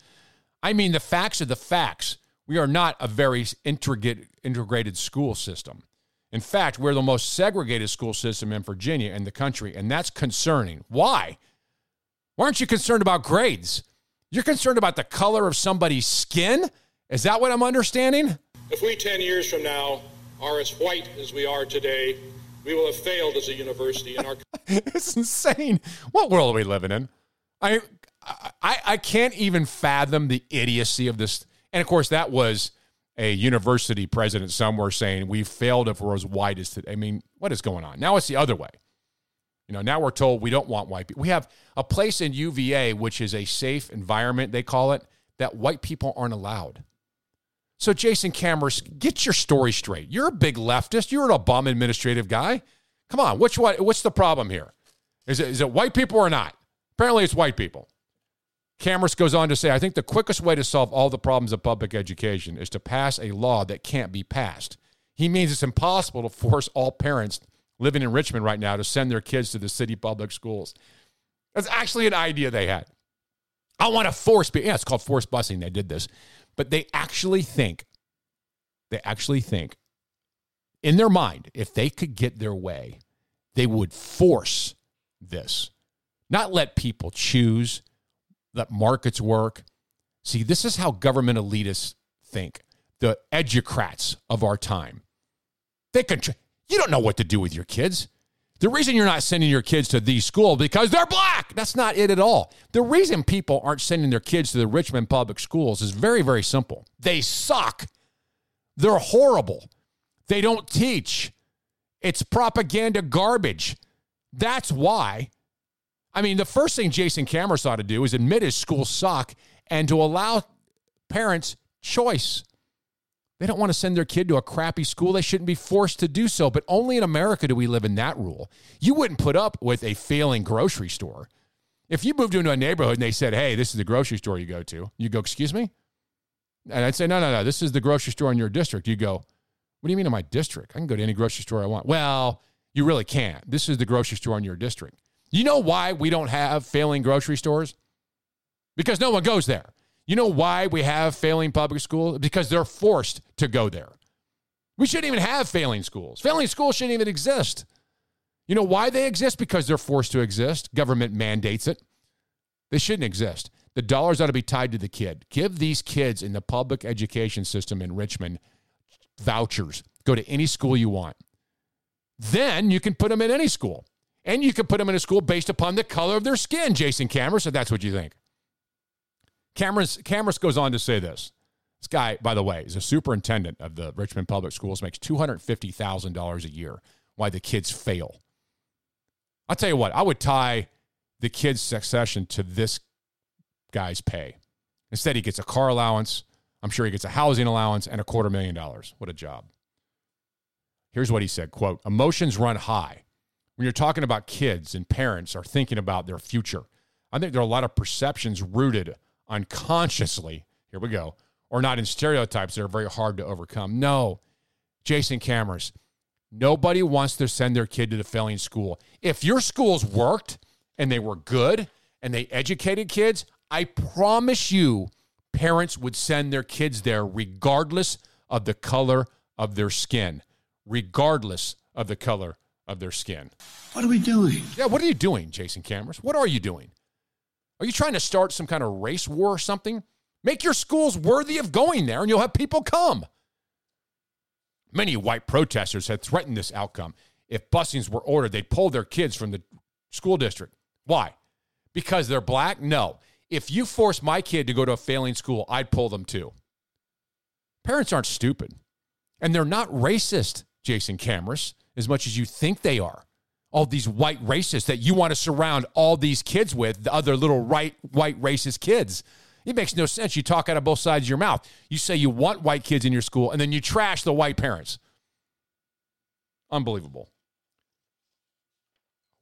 I mean, the facts are the facts. We are not a very integrated, integrated school system. In fact, we're the most segregated school system in Virginia and the country, and that's concerning. Why? Why aren't you concerned about grades? You're concerned about the color of somebody's skin? Is that what I'm understanding? If we 10 years from now are as white as we are today, we will have failed as a university in our it's insane. What world are we living in? I, I I can't even fathom the idiocy of this. And of course, that was a university president somewhere saying we failed if we're as white as today. I mean, what is going on? Now it's the other way. You know, now we're told we don't want white people. We have a place in UVA, which is a safe environment, they call it, that white people aren't allowed. So, Jason Kamras, get your story straight. You're a big leftist. You're an Obama administrative guy. Come on, which what? What's the problem here? Is it is it white people or not? Apparently, it's white people. Kamras goes on to say, I think the quickest way to solve all the problems of public education is to pass a law that can't be passed. He means it's impossible to force all parents living in Richmond right now to send their kids to the city public schools. That's actually an idea they had. I want to force. Yeah, it's called forced busing. They did this. But they actually think, they actually think in their mind, if they could get their way, they would force this, not let people choose, let markets work. See, this is how government elitists think. The educrats of our time. They can. You don't know what to do with your kids. The reason you're not sending your kids to these schools because they're black. That's not it at all. The reason people aren't sending their kids to the Richmond public schools is very, very simple. They suck. They're horrible. They don't teach. It's propaganda garbage. That's why. I mean, the first thing Jason Kamras ought to do is admit his schools suck and to allow parents choice. They don't want to send their kid to a crappy school. They shouldn't be forced to do so. But only in America do we live in that rule. You wouldn't put up with a failing grocery store. If you moved into a neighborhood and they said, hey, this is the grocery store you go to, you go, excuse me? And I'd say, no, no, no, this is the grocery store in your district. You go, what do you mean in my district? I can go to any grocery store I want. Well, you really can't. This is the grocery store in your district. You know why we don't have failing grocery stores? Because no one goes there. You know why we have failing public schools? Because they're forced to go there. We shouldn't even have failing schools. Failing schools shouldn't even exist. You know why they exist? Because they're forced to exist. Government mandates it. They shouldn't exist. The dollars ought to be tied to the kid. Give these kids in the public education system in Richmond vouchers. Go to any school you want. Then you can put them in any school. And you can put them in a school based upon the color of their skin, Jason Kamras. So that's what you think. Kamras, Kamras goes on to say this. This guy, by the way, is a superintendent of the Richmond Public Schools, makes $250,000 a year. Why the kids fail. I'll tell you what, I would tie the kids' succession to this guy's pay. Instead, he gets a car allowance. I'm sure he gets a housing allowance and a quarter million dollars. What a job. Here's what he said quote, emotions run high. When you're talking about kids and parents are thinking about their future, I think there are a lot of perceptions rooted unconsciously, here we go, or not in stereotypes that are very hard to overcome. No, Jason Kamras, nobody wants to send their kid to the failing school. If your schools worked and they were good and they educated kids, I promise you, parents would send their kids there regardless of the color of their skin. Regardless of the color of their skin. What are we doing? Yeah, what are you doing, Jason Kamras? What are you doing? Are you trying to start some kind of race war or something? Make your schools worthy of going there and you'll have people come. Many white protesters had threatened this outcome. If busings were ordered, they'd pull their kids from the school district. Why? Because they're black? No. If you force my kid to go to a failing school, I'd pull them too. Parents aren't stupid. And they're not racist, Jason Kamras, as much as you think they are all these white racists that you want to surround all these kids with, the other little right white racist kids. It makes no sense. You talk out of both sides of your mouth. You say you want white kids in your school, and then you trash the white parents. Unbelievable.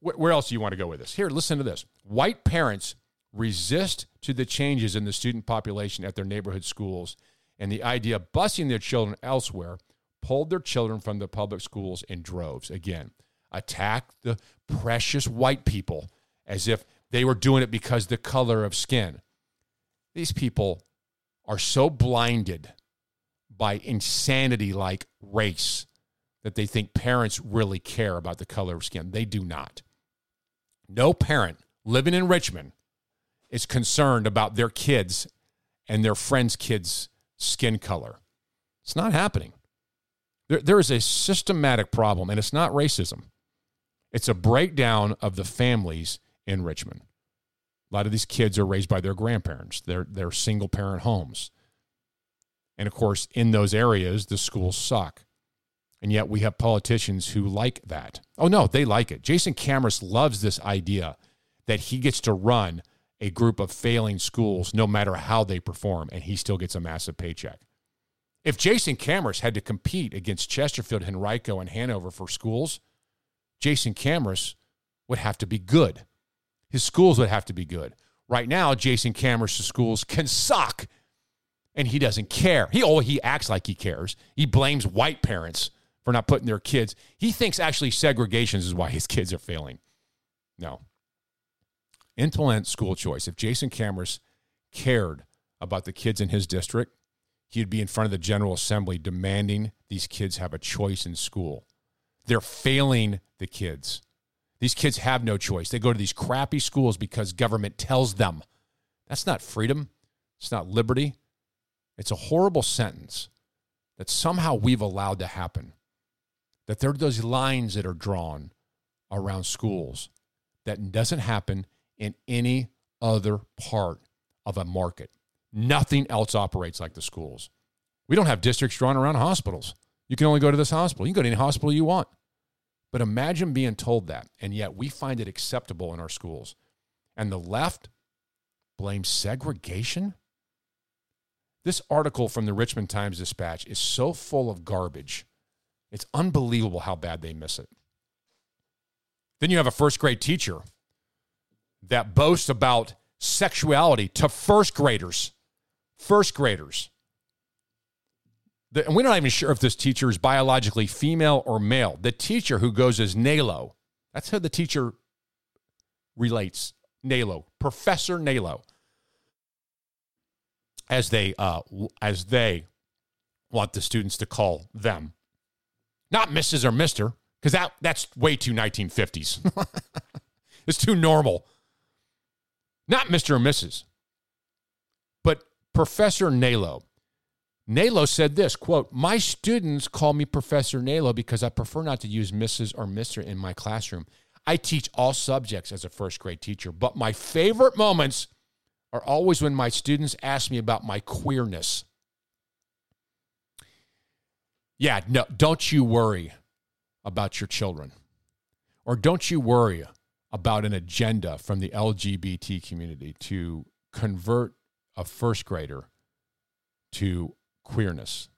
Where, where else do you want to go with this? Here, listen to this. White parents resist to the changes in the student population at their neighborhood schools, and the idea of busing their children elsewhere pulled their children from the public schools in droves. Again, attack the precious white people as if they were doing it because the color of skin. These people are so blinded by insanity like race that they think parents really care about the color of skin. They do not. No parent living in Richmond is concerned about their kids and their friends' kids' skin color. It's not happening. There, there is a systematic problem, and it's not racism. It's a breakdown of the families in Richmond. A lot of these kids are raised by their grandparents. They're, they're single parent homes. And of course, in those areas, the schools suck. And yet we have politicians who like that. Oh, no, they like it. Jason Kamras loves this idea that he gets to run a group of failing schools no matter how they perform, and he still gets a massive paycheck. If Jason Kamras had to compete against Chesterfield, Henrico, and Hanover for schools, Jason Kamras would have to be good. His schools would have to be good. Right now, Jason Kamras's schools can suck, and he doesn't care. He oh he acts like he cares. He blames white parents for not putting their kids. He thinks actually segregation is why his kids are failing. No. Implement school choice. If Jason Kamras cared about the kids in his district, he'd be in front of the General Assembly demanding these kids have a choice in school. They're failing the kids. These kids have no choice. They go to these crappy schools because government tells them. That's not freedom. It's not liberty. It's a horrible sentence that somehow we've allowed to happen. That there are those lines that are drawn around schools that doesn't happen in any other part of a market. Nothing else operates like the schools. We don't have districts drawn around hospitals. You can only go to this hospital. You can go to any hospital you want. But imagine being told that, and yet we find it acceptable in our schools. And the left blames segregation? This article from the Richmond Times Dispatch is so full of garbage. It's unbelievable how bad they miss it. Then you have a first grade teacher that boasts about sexuality to first graders. First graders. The, and we're not even sure if this teacher is biologically female or male. The teacher who goes as Nalo, that's how the teacher relates. Nalo, Professor Nalo, as they uh, as they want the students to call them, not Mrs. or Mister, because that that's way too 1950s. it's too normal. Not Mr. or Mrs., but Professor Nalo. Nalo said this quote, My students call me Professor Nalo because I prefer not to use Mrs. or Mr. in my classroom. I teach all subjects as a first grade teacher, but my favorite moments are always when my students ask me about my queerness. Yeah, no, don't you worry about your children. Or don't you worry about an agenda from the LGBT community to convert a first grader to queerness.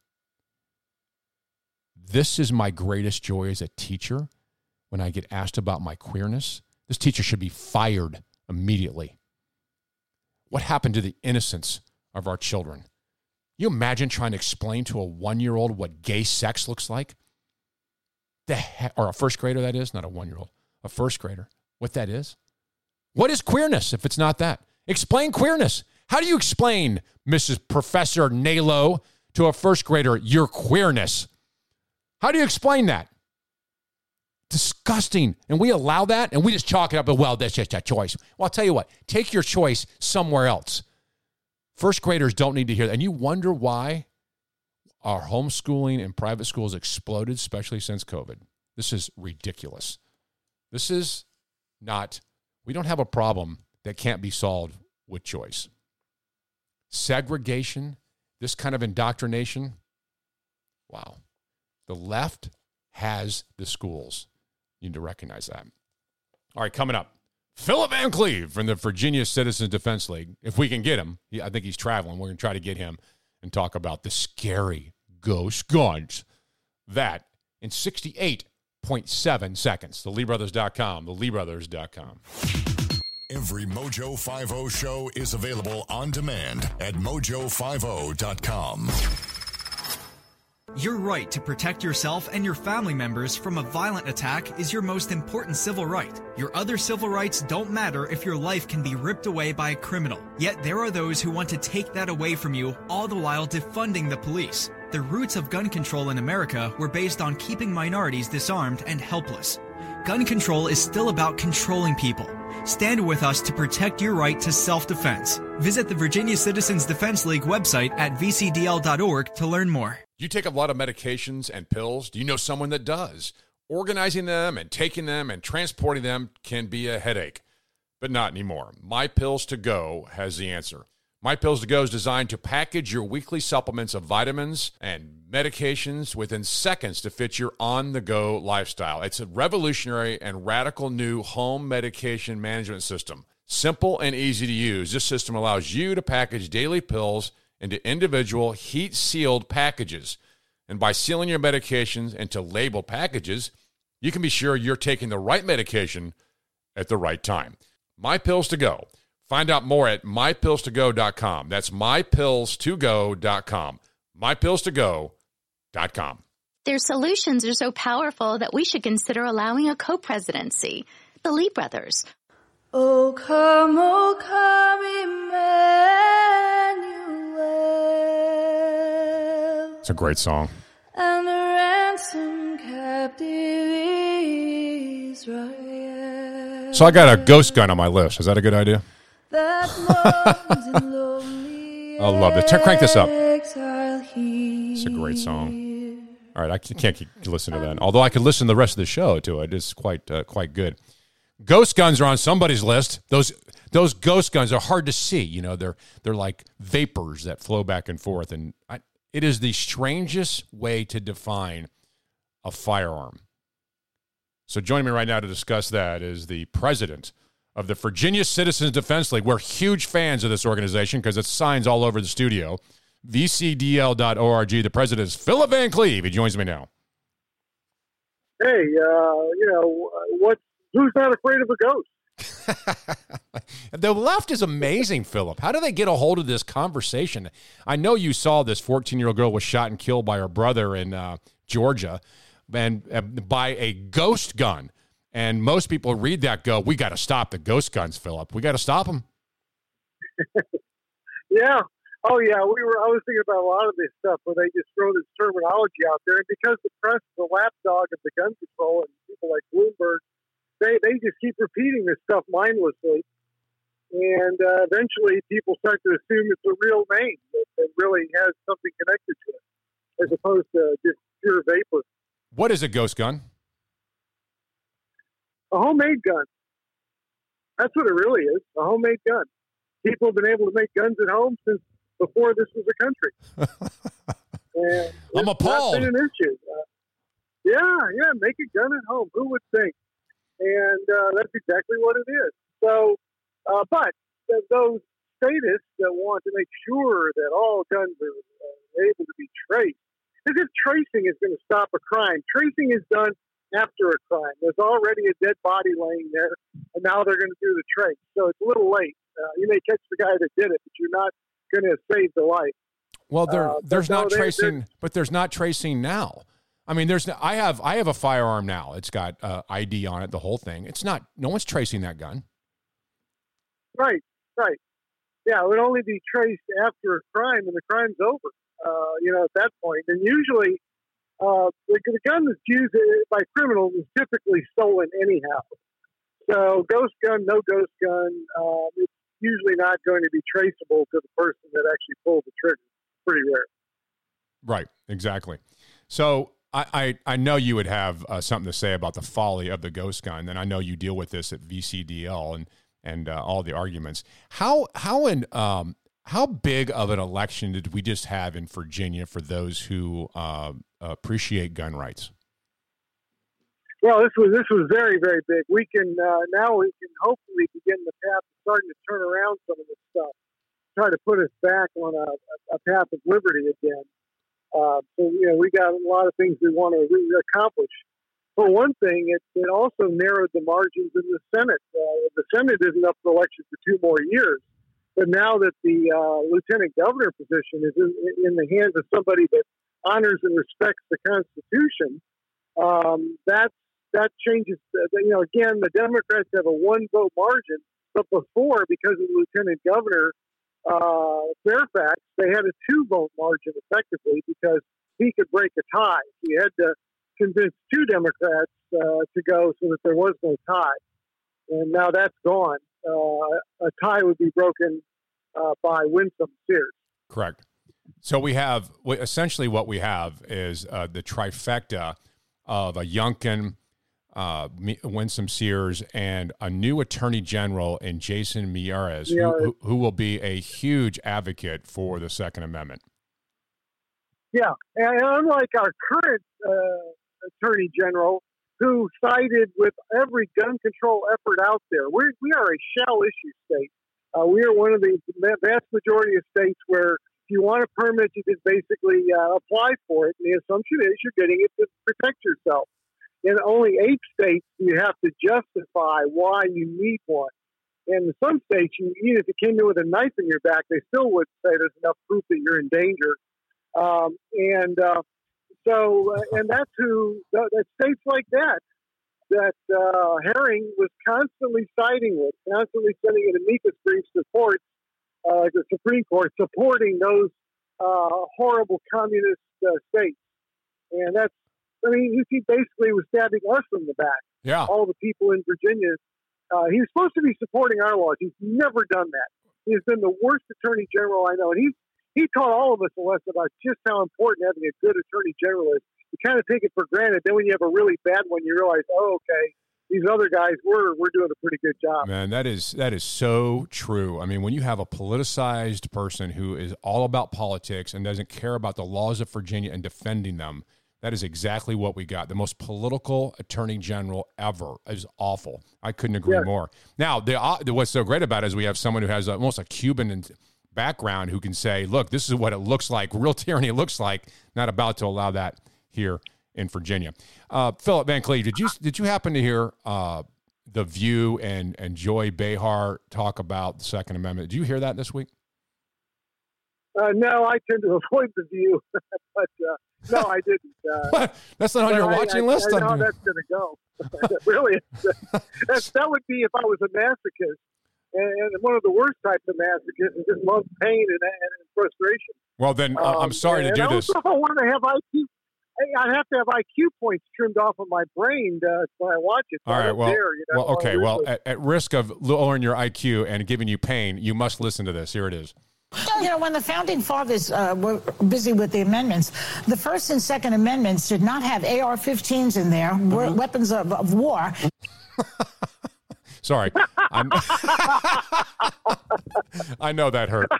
This is my greatest joy as a teacher when I get asked about my queerness. This teacher should be fired immediately. What happened to the innocence of our children? You imagine trying to explain to a one year old what gay sex looks like? The he- or a first grader, that is, not a one year old, a first grader, what that is? What is queerness if it's not that? Explain queerness. How do you explain, Mrs. Professor Nalo, to a first grader your queerness? How do you explain that? Disgusting. And we allow that and we just chalk it up as well, that's just a choice. Well, I'll tell you what, take your choice somewhere else. First graders don't need to hear that. And you wonder why our homeschooling and private schools exploded, especially since COVID. This is ridiculous. This is not, we don't have a problem that can't be solved with choice. Segregation, this kind of indoctrination, wow. The left has the schools. You need to recognize that. All right, coming up. Philip Van Cleave from the Virginia Citizens Defense League. If we can get him, I think he's traveling. We're going to try to get him and talk about the scary ghost guns. That in 68.7 seconds. The LeeBrothers.com, the LeeBrothers.com. Every Mojo 50 show is available on demand at mojo50.com. Your right to protect yourself and your family members from a violent attack is your most important civil right. Your other civil rights don't matter if your life can be ripped away by a criminal. Yet there are those who want to take that away from you, all the while defunding the police. The roots of gun control in America were based on keeping minorities disarmed and helpless. Gun control is still about controlling people. Stand with us to protect your right to self defense. Visit the Virginia Citizens Defense League website at vcdl.org to learn more. You take a lot of medications and pills. Do you know someone that does? Organizing them and taking them and transporting them can be a headache, but not anymore. My Pills to Go has the answer. My Pills to Go is designed to package your weekly supplements of vitamins and medications within seconds to fit your on the go lifestyle. It's a revolutionary and radical new home medication management system. Simple and easy to use, this system allows you to package daily pills into individual heat sealed packages. And by sealing your medications into labeled packages, you can be sure you're taking the right medication at the right time. My Pills to Go. Find out more at mypills2go.com. That's mypillstogo.com. Mypillstogo.com. Their solutions are so powerful that we should consider allowing a co-presidency. The Lee brothers. Oh come, oh come, Emmanuel, It's a great song. and the ransom captive Israel. So I got a ghost gun on my list. Is that a good idea? I love it. Turn- Crank this up. It's a great song. All right, I can't keep listening to that. Although I could listen to the rest of the show to it. It's quite uh, quite good. Ghost guns are on somebody's list. Those those ghost guns are hard to see. You know, they're they're like vapors that flow back and forth, and I, it is the strangest way to define a firearm. So joining me right now to discuss that is the president of the Virginia Citizens Defense League. We're huge fans of this organization because it's signs all over the studio. VCDL.org. The president is Philip Van Cleave. He joins me now. hey, uh, you know, what? Who's not afraid of a ghost? The left is amazing, Philip. How do they get a hold of this conversation? I know you saw this 14 year old girl was shot and killed by her brother in uh, Georgia and uh, by a ghost gun. And most people read that go, we got to stop the ghost guns, Philip. We got to stop them. Yeah. Oh, yeah. We were. I was thinking about a lot of this stuff where they just throw this terminology out there, and because the press, is the lapdog of the gun control, and people like Bloomberg, they they just keep repeating this stuff mindlessly, and uh, eventually people start to assume it's a real name that, that really has something connected to it, as opposed to just pure vapor. What is a ghost gun? A homemade gun. That's what it really is. A homemade gun. People have been able to make guns at home since before this was a country. and I'm appalled. Not been an issue. Uh, yeah, yeah. Make a gun at home. Who would think? And uh, that's exactly what it is. So, uh, but th- those statists that want to make sure that all guns are uh, able to be traced, as if tracing is going to stop a crime. Tracing is done after a crime. There's already a dead body laying there, and now they're going to do the trace. So it's a little late. Uh, you may catch the guy that did it, but you're not going to save the life. Well, there, Uh, there's no, not they- tracing, but there's not tracing now. I mean, there's. I have. I have a firearm now. It's got uh, ID on it. The whole thing. It's not. No one's tracing that gun. Right, right. Yeah, it would only be traced after a crime, and the crime's over. Uh, you know, at that point, and usually, uh, the, the gun that's used by criminals is typically stolen anyhow. So, ghost gun, no ghost gun, um, it's usually not going to be traceable to the person that actually pulled the trigger. Pretty rare. Right. Exactly. So I, I, I know you would have uh, something to say about the folly of the ghost gun, and I know you deal with this at VCDL and and uh, all the arguments. How how in um how big of an election did we just have in Virginia for those who uh, appreciate gun rights? Well, this was this was very very big. We can uh, now we can hopefully begin the path of starting to turn around some of this stuff, try to put us back on a, a path of liberty again. Uh, so you know we got a lot of things we want to re- accomplish. For one thing, it, it also narrowed the margins in the Senate. Uh, the Senate isn't up for election for two more years, but now that the uh, lieutenant governor position is in, in the hands of somebody that honors and respects the Constitution, um, that's that changes. The, you know, again, the Democrats have a one vote margin, but before, because of the lieutenant governor uh, Fairfax, they had a two vote margin effectively because he could break a tie. He had to convince two Democrats uh, to go so that there was no tie, and now that's gone. Uh, a tie would be broken uh, by Winsome Sears. Correct. So we have essentially what we have is uh, the trifecta of a Youngkin, uh, Winsome Sears, and a new Attorney General in Jason Miyares, Yeah. who, who will be a huge advocate for the Second Amendment. Yeah, and unlike our current uh, attorney general, who sided with every gun control effort out there, we we are a shall issue state. Uh, we are one of the vast majority of states where if you want a permit, you just basically uh, apply for it, and the assumption is you're getting it to protect yourself. In only eight states, you have to justify why you need one. And in some states, you, even if you came in with a knife in your back, they still would say there's enough proof that you're in danger. Um, and uh, so, uh, and that's who that, that states like that that uh, Herring was constantly siding with, constantly sending an amicus brief support, uh, the Supreme Court supporting those uh, horrible communist uh, states. And that's, I mean, he basically was stabbing us in the back. Yeah. All the people in Virginia. Uh, he was supposed to be supporting our laws. He's never done that. He has been the worst attorney general I know. And he's, he taught all of us a lesson about just how important having a good attorney general is. You kind of take it for granted. Then when you have a really bad one, you realize, oh, okay, these other guys, we're we're doing a pretty good job. Man, that is that is so true. I mean, when you have a politicized person who is all about politics and doesn't care about the laws of Virginia and defending them, that is exactly what we got. The most political attorney general ever is awful. I couldn't agree Yes. more. Now, the, uh, what's so great about it is we have someone who has almost a Cuban background who can say, "Look, this is what it looks like. Real tyranny looks like." Not about to allow that here in Virginia. Uh, Philip Van Cleave, did you did you happen to hear uh, the View and and Joy Behar talk about the Second Amendment? Did you hear that this week? Uh, no, I tend to avoid the view, but uh, no, I didn't. Uh, That's not on your I- watching I, list. I know how I'm- that's going to go. really, that would be if I was a masochist, and, and one of the worst types of masochists is just love pain and, and frustration. Well, then uh, I'm Um, sorry to and do I this. Also, I want to have IQ. I- have to have IQ points trimmed off of my brain when I watch it. so All I right. don't Well, dare, you know, well, okay. Well, at, at risk of lowering your IQ and giving you pain, you must listen to this. Here it is. You know, when the founding fathers uh, were busy with the amendments, the First and Second Amendments did not have AR-15s in there, were weapons of, of war. Sorry, I know that hurt.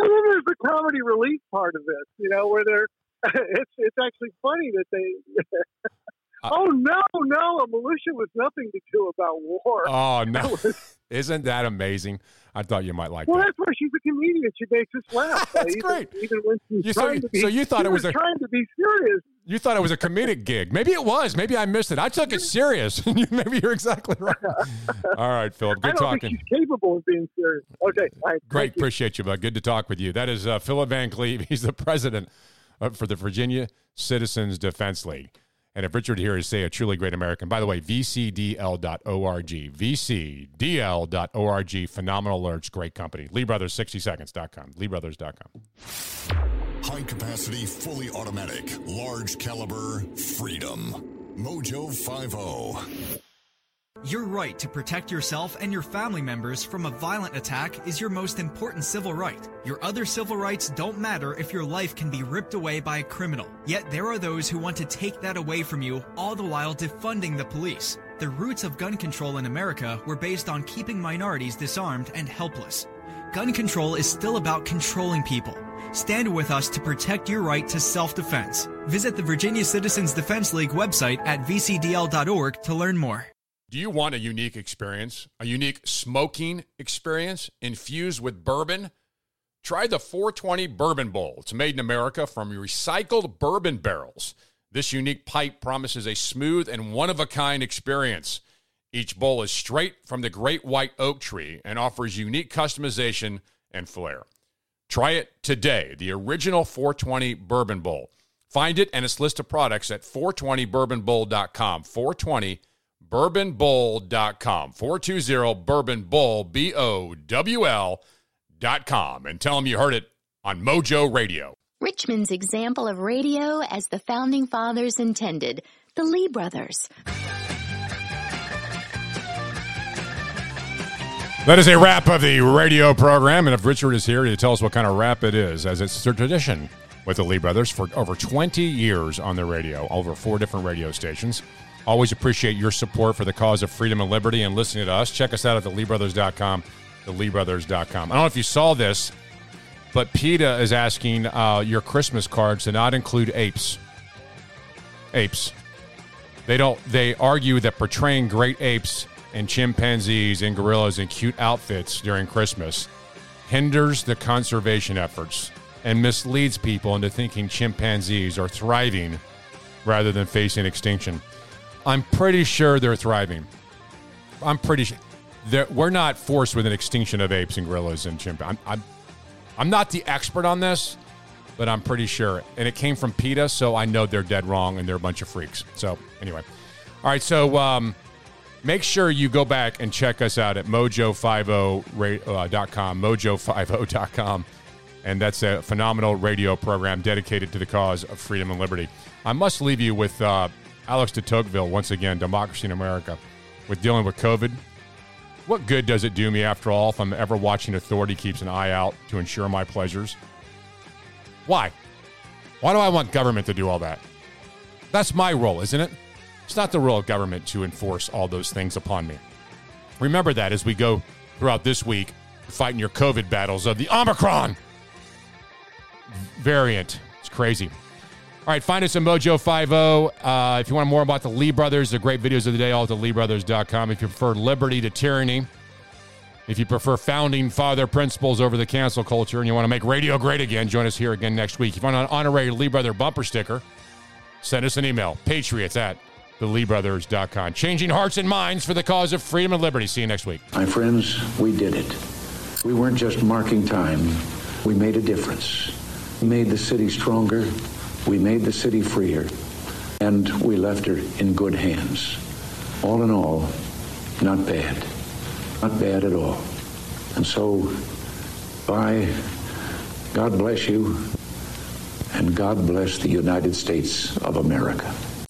And then there's the comedy relief part of this, you know, where they're it's it's actually funny that they. Uh, oh no, no! A militia was nothing to do about war. Oh no! Isn't that amazing? I thought you might like it. well, that. that's why she's a comedian. She makes us laugh. That's even, great. Even when she's You- so trying you- to be, so you thought it was a- trying to be serious. You thought it was a comedic gig. Maybe it was. Maybe I missed it. I took it serious. Maybe you're exactly right. All right, Philip. I Good don't talking. capable of being serious. Okay, right, Great. you. Appreciate you, bud. Good to talk with you. That is uh, Philip Van Cleave. He's the president for the Virginia Citizens Defense League. And if Richard here is, say, a truly great American, by the way, vcdl.org, vcdl.org, phenomenal alerts, great company. LeeBrothers60seconds.com, LeeBrothers.com. High capacity, fully automatic, large caliber, freedom. Mojo oh. 50. Your right to protect yourself and your family members from a violent attack is your most important civil right. Your other civil rights don't matter if your life can be ripped away by a criminal. Yet there are those who want to take that away from you, all the while defunding the police. The roots of gun control in America were based on keeping minorities disarmed and helpless. Gun control is still about controlling people. Stand with us to protect your right to self defense. Visit the Virginia Citizens Defense League website at vcdl.org to learn more. Do you want a unique experience, a unique smoking experience infused with bourbon? Try the 420 Bourbon Bowl. It's made in America from recycled bourbon barrels. This unique pipe promises a smooth and one of a kind experience. Each bowl is straight from the great white oak tree and offers unique customization and flair. Try it today, the original 420 Bourbon Bowl. Find it and its list of products at 420bourbonbowl.com. 420 bourbonbowl.com 420 bourbon bowl b-o-w-l dot com and tell them you heard it on mojo radio Richmond's example of radio as the founding fathers intended, the Lee brothers. That is a wrap of the radio program and if richard is here to tell us what kind of rap it is as it's a tradition with the lee brothers for over 20 years on the radio over four different radio stations always appreciate your support for the cause of freedom and liberty and listening to us check us out at theleebrothers.com theleebrothers.com i don't know if you saw this but PETA is asking uh, your Christmas cards to not include apes. Apes. They don't. They argue that portraying great apes and chimpanzees and gorillas in cute outfits during Christmas hinders the conservation efforts and misleads people into thinking chimpanzees are thriving rather than facing extinction. I'm pretty sure they're thriving. I'm pretty sure there, we're not forced with an extinction of apes and gorillas and chimpanzees. I'm, I'm, I'm not the expert on this, but I'm pretty sure. And it came from PETA, so I know they're dead wrong and they're a bunch of freaks. So, anyway. All right, so um, make sure you go back and check us out at mojo50.com, mojo50.com. And that's a phenomenal radio program dedicated to the cause of freedom and liberty. I must leave you with uh, Alex de Tocqueville, once again, Democracy in America, with dealing with COVID. What good does it do me, after all, if I'm ever watching authority keeps an eye out to ensure my pleasures? Why? Why do I want government to do all that? That's my role, isn't it? It's not the role of government to enforce all those things upon me. Remember that as we go throughout this week fighting your COVID battles of the Omicron variant. It's crazy. All right, find us at Mojo50. Uh, if you want more about the Lee Brothers, the great videos of the day, all at theleebrothers.com. If you prefer liberty to tyranny, if you prefer founding father principles over the cancel culture and you want to make radio great again, join us here again next week. If you want an honorary Lee Brother bumper sticker, send us an email, patriots at theleebrothers.com. Changing hearts and minds for the cause of freedom and liberty. See you next week. My friends, we did it. We weren't just marking time, we made a difference. We made the city stronger, we made the city freer, and we left her in good hands. All in all, not bad. Not bad at all. And so, bye. God bless you, and God bless the United States of America.